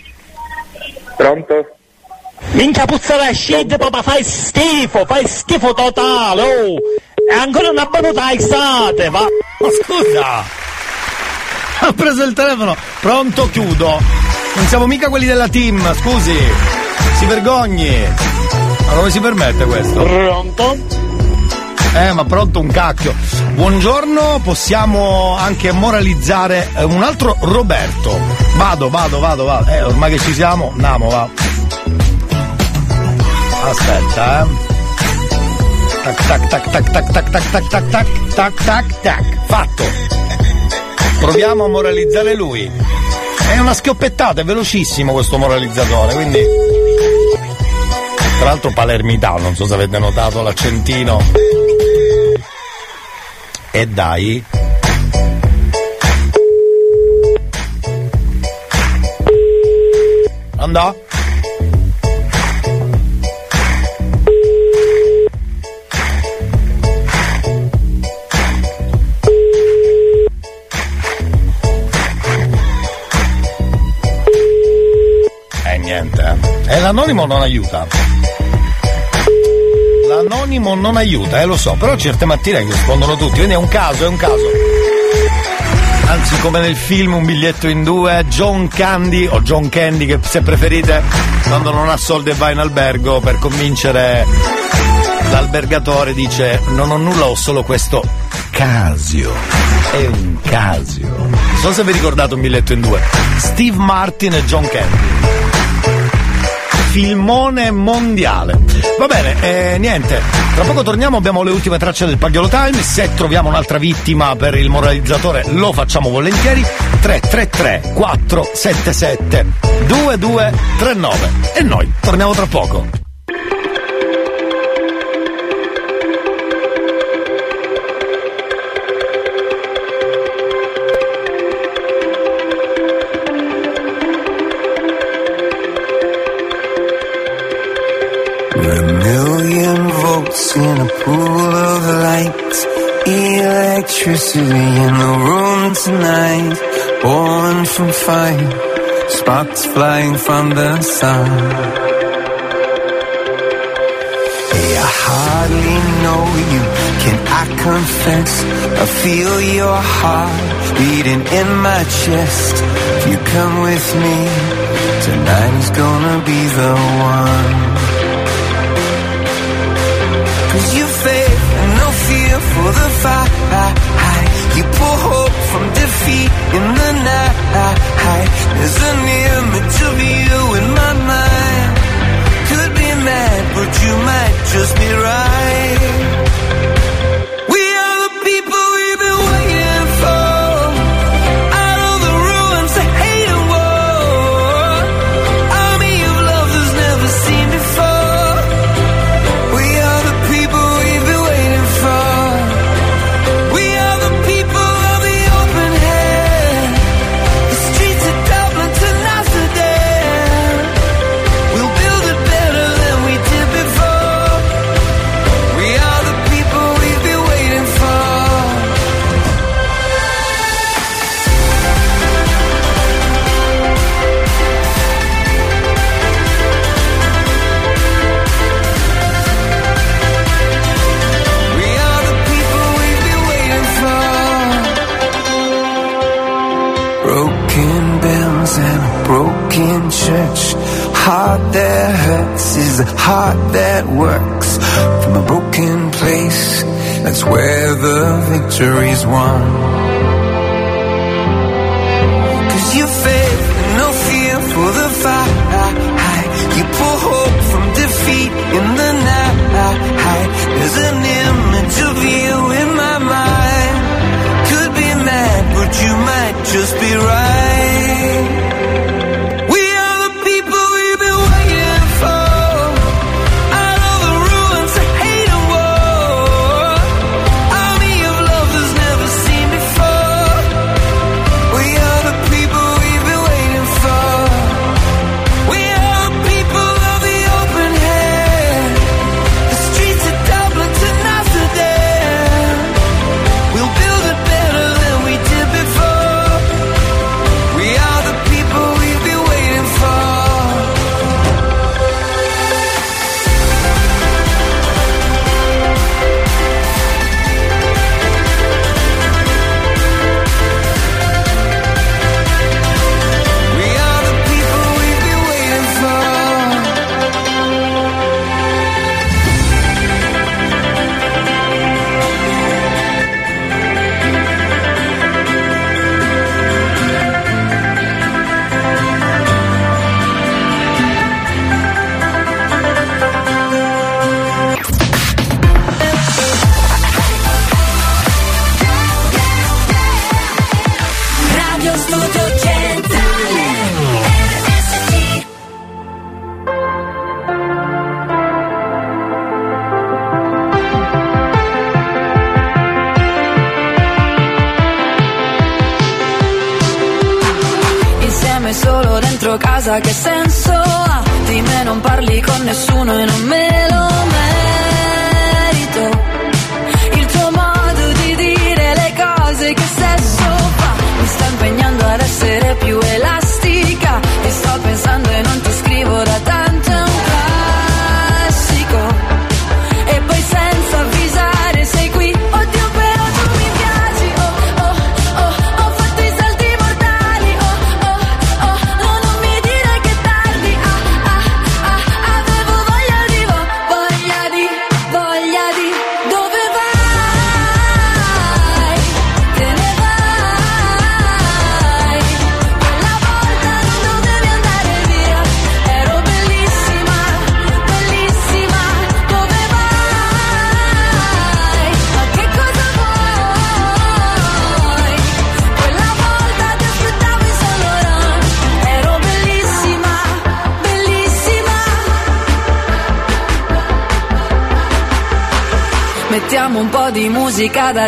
Pronto? Minchia puzza da shit, papà, fai schifo, fai schifo totale, oh! E ancora una battuta estate, va! Ma scusa! Ha preso il telefono. Pronto, chiudo. Non siamo mica quelli della team, scusi. Si vergogni. Ma come si permette questo? Pronto? Eh, ma pronto un cacchio. Buongiorno, possiamo anche moralizzare eh, un altro Roberto. Vado, vado, vado, vado. Eh, ormai che ci siamo, andiamo, va. Aspetta, eh. Tac tac tac tac tac tac tac tac tac tac tac tac tac. Fatto. Proviamo a moralizzare lui. È una schioppettata, è velocissimo questo moralizzatore, quindi. Tra l'altro palermitano, non so se avete notato l'accentino. E dai. Andò? niente. eh. E l'anonimo non aiuta. L'anonimo non aiuta, eh lo so, però certe mattine rispondono tutti, quindi è un caso, è un caso. Anzi, come nel film Un biglietto in due, John Candy o John Candy che se preferite, quando non ha soldi e va in albergo per convincere l'albergatore dice non ho nulla, ho solo questo casio. È un casio. Non so se vi ricordate un biglietto in due. Steve Martin e John Candy. Filmone mondiale. Va bene, eh, niente. Tra poco torniamo, abbiamo le ultime tracce del Pagliolo Time. Se troviamo un'altra vittima per il moralizzatore, lo facciamo volentieri. 333 477 2239. E noi torniamo tra poco. Electricity in the room tonight. Born from fire. Sparks flying from the sun. Hey, I hardly know you. Can I confess? I feel your heart beating in my chest. If you come with me, tonight is gonna be the one. Cause you faith and no fear for the fight. You pull hope from defeat in the night. There's an image of you in my mind. Could be mad, but you might just be right. That hurts is a heart that works. From a broken place, that's where the victory's won.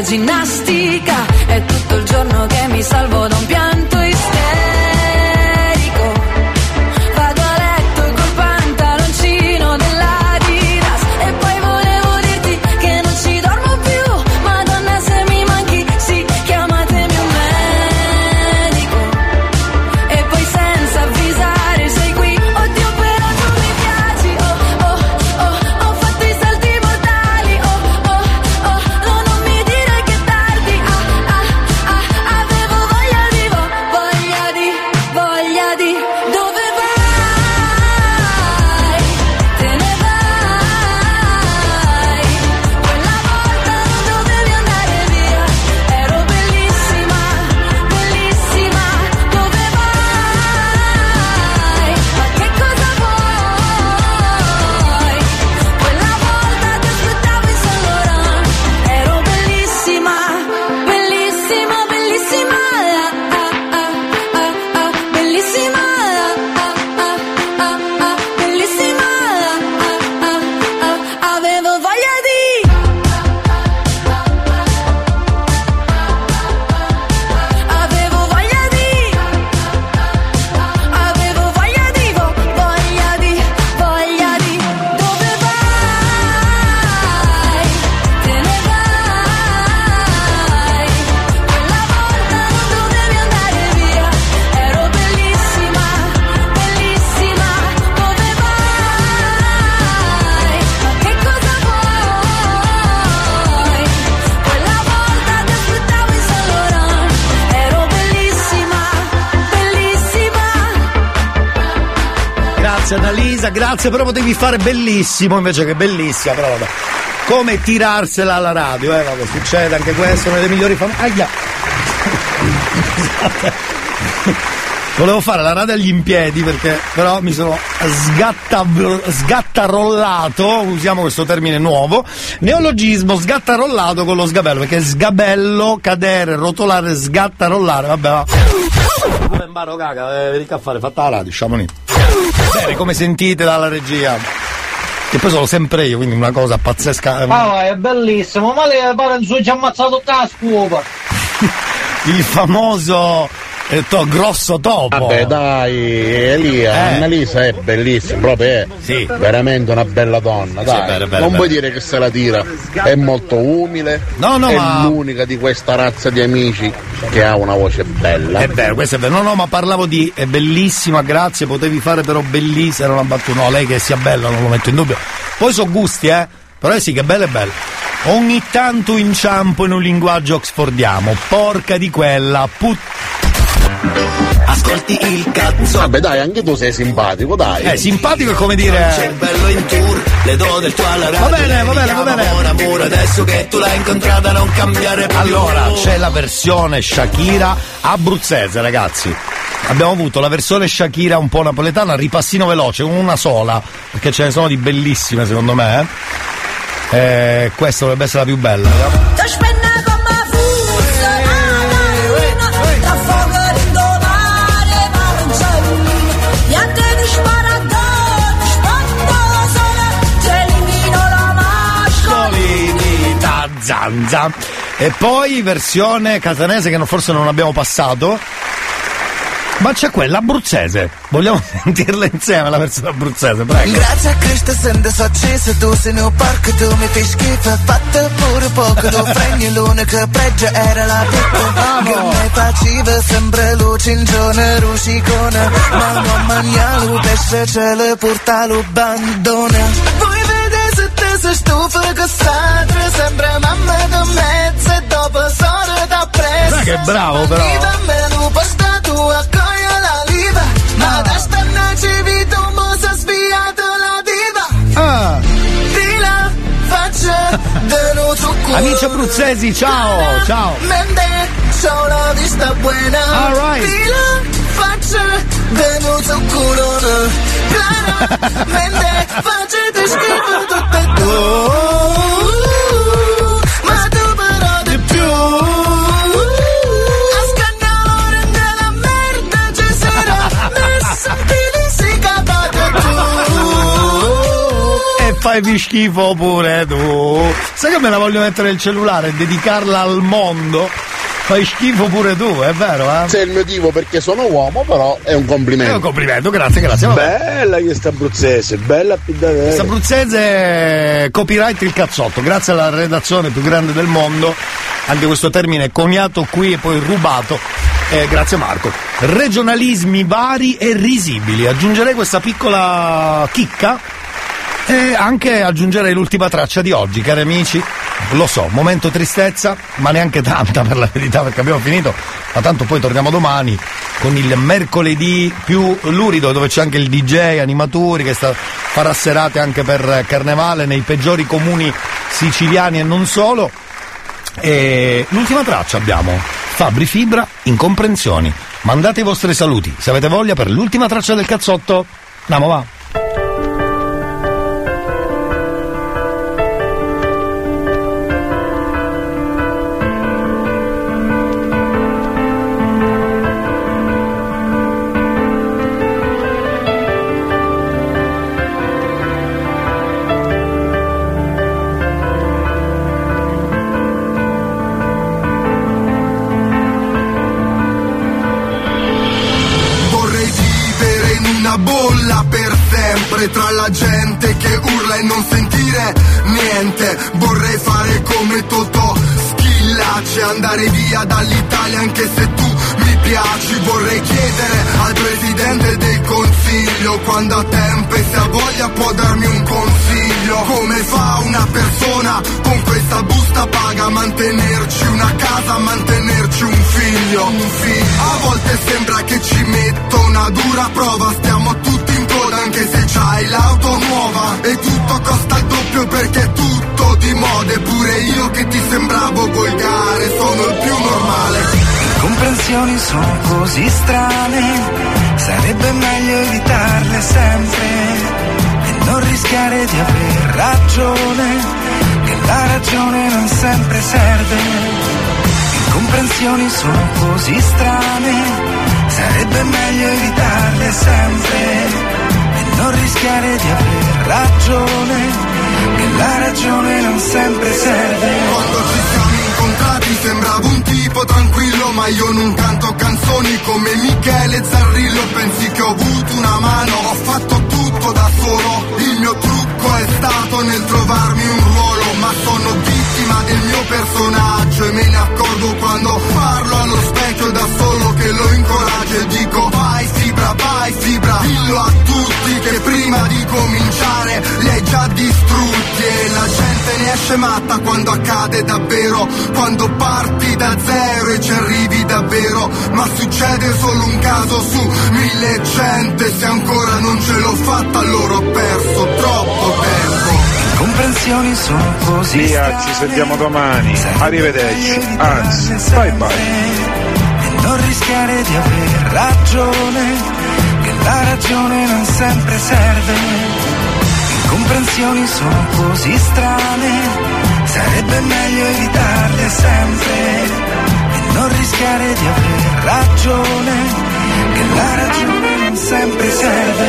Musica da ginnastica. Fare bellissimo invece che bellissima, però vabbè. Come tirarsela alla radio, eh, vabbè, succede anche questo, una delle migliori famiglie. Aia! Volevo fare la radio agli impiedi perché però mi sono sgatta, sgattarollato, usiamo questo termine nuovo, neologismo sgattarollato con lo sgabello, perché sgabello, cadere, rotolare, sgattarollare, vabbè va. Come imbaro caga, eh, a fare, fatta la radio, sciamoni. Bene, come sentite dalla regia. Che poi sono sempre io, quindi una cosa pazzesca. Ah, è bellissimo, ma lei pare non ci ha ammazzato tutta la scuola. Il famoso eh, to- grosso topo. Vabbè dai, Elia, Eh. Annalisa è bellissima, proprio è veramente una bella donna, dai. bella, bella, non bella. puoi dire che se la tira, è molto umile, No, no, è ma- l'unica di questa razza di amici che ha una voce bella. È vero, questo è vero. No, no, ma parlavo di è bellissima, grazie, potevi fare però bellissima, era una battuta. No, lei che sia bella, non lo metto in dubbio. Poi sono gusti, eh. Però sì, che bella è bella. Ogni tanto inciampo in un linguaggio oxfordiamo. Porca di quella, put... Ascolti il cazzo. Vabbè dai, anche tu sei simpatico, dai. Eh, simpatico è come dire. C'è bello in tour, le do del tuo alla radio. Va bene, va bene, va bene. Amore, amore, adesso che tu l'hai incontrata non cambiare più. Allora, c'è la versione Shakira abruzzese, ragazzi. Abbiamo avuto la versione Shakira un po' napoletana, ripassino veloce, una sola, perché ce ne sono di bellissime secondo me. Eh. Eh, questa dovrebbe essere la più bella. Spenne zanza. E poi versione catanese che forse non abbiamo passato. Ma c'è quella abruzzese. Vogliamo sentirla insieme la versione abruzzese, prego. Grazie a Cristo sento so acceso Tu sei nel parco, tu mi fai schifo Fatto pure poco, tu fregni l'unica pregio era la pippa Che mi faceva sempre luce in giorno rusicone Ma non mangiare pesce ce le porta vedete se stufa che sadre Sempre mamma da mezzo e dopo sono da preso Sai che bravo, però. me lo posta tu a cogliere la liva Ma da stannaci vita un po' si è sviato la diva Ah. Di la faccia dello zucchero Amici abruzzesi, ciao, ciao. Mente, c'ho la vista buona All right. Di la faccia dello zucchero Claramente facete schifo tutte e due Ma tu però di più A scagnare nella merda ci sarà Messa fili si capate tu E fai schifo pure tu. Sai che me la voglio mettere nel cellulare e dedicarla al mondo? Fai schifo pure tu, è vero, eh? C'è il motivo perché sono uomo, però è un complimento. È un complimento, grazie, grazie. Bella questa abruzzese, bella piddavera. Questa abruzzese copyright il cazzotto, grazie alla redazione più grande del mondo. Anche questo termine è coniato qui e poi rubato. Eh, grazie Marco. Regionalismi vari e risibili. Aggiungerei questa piccola chicca e anche aggiungerei l'ultima traccia di oggi, cari amici. Lo so, momento tristezza, ma neanche tanta per la verità, perché abbiamo finito. Ma tanto poi torniamo domani con il mercoledì più lurido, dove c'è anche il DJ, animatori, che sta, farà serate anche per carnevale nei peggiori comuni siciliani e non solo. E l'ultima traccia abbiamo Fabri Fibra, incomprensioni. Mandate i vostri saluti, se avete voglia, per l'ultima traccia del cazzotto. Andiamo, va. Andare via dall'Italia anche se tu mi piaci. Vorrei chiedere al presidente del consiglio quando ha tempo e se ha voglia può darmi un consiglio. Come fa una persona con questa busta paga a mantenerci una casa, a mantenerci un figlio? Un figlio. A volte sembra che ci metto una dura prova, stiamo Comprensioni sono così strane, sarebbe meglio evitarle sempre e non rischiare di aver ragione, che la ragione non sempre serve. Incomprensioni sono così strane, sarebbe meglio evitarle sempre e non rischiare di aver ragione, che la ragione non sempre serve. Incontrati sembravo un tipo tranquillo ma io non canto canzoni come Michele Zarrillo. Pensi che ho avuto una mano? Ho fatto tutto da solo. Il mio trucco è stato nel trovarmi un ruolo ma sono vittima del mio personaggio e me ne accorgo quando parlo allo specchio da solo che lo incoraggio e dico vai fibra vai fibra. Dillo a tutti che prima di cominciare li hai già distrutti e la gente ne esce matta quando accade davvero. Quando parti da zero e ci arrivi davvero. Ma succede solo un caso su mille gente se ancora non ce l'ho fatta allora ho perso troppo tempo. Comprensioni sono così Via, ci sentiamo domani. Arrivederci. Anzi, bye bye. e non rischiare di aver ragione, la ragione non sempre serve. Incomprensioni sono così strane, sarebbe meglio evitarle sempre e non rischiare di aver ragione, che la ragione non sempre serve.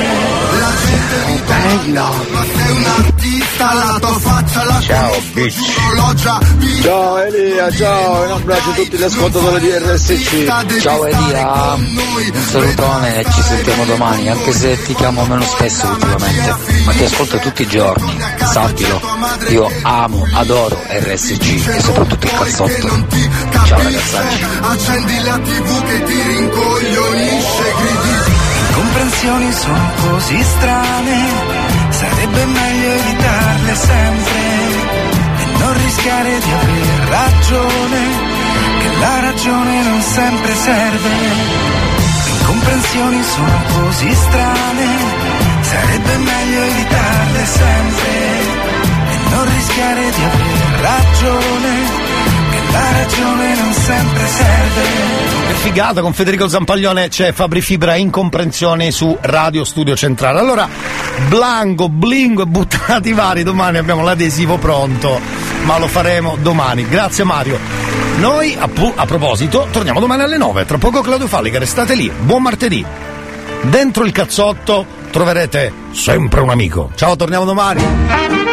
La gente mi domanda, ma sei un artista, la tua faccia la Ciao, vista. Ciao Elia, ciao, un abbraccio a tutti gli ascoltatori di RSC. Ciao Elia, un salutone e ci sentiamo domani, anche se ti chiamo meno spesso ultimamente, ma ti ascolto tutti i giorni, sappilo, io amo, adoro RSC e soprattutto il cazzotto. Ciao ragazzacci. Accendi la tv che ti rincoglionisce, gridi. Incomprensioni sono così strane, sarebbe meglio evitarle sempre e non rischiare di aver ragione, che la ragione non sempre serve. Incomprensioni sono così strane, sarebbe meglio evitarle sempre e non rischiare di aver ragione, la ragione non sempre serve. Che figata, con Federico Zampaglione c'è Fabri Fibra Incomprensioni su Radio Studio Centrale. Allora, Blanco, Blingo e buttati vari, domani abbiamo l'adesivo pronto, ma lo faremo domani. Grazie Mario. Noi, a, a proposito, torniamo domani alle 9. Tra poco Claudio Fallica, restate lì. Buon martedì. Dentro il cazzotto troverete sempre un amico. Ciao, torniamo domani.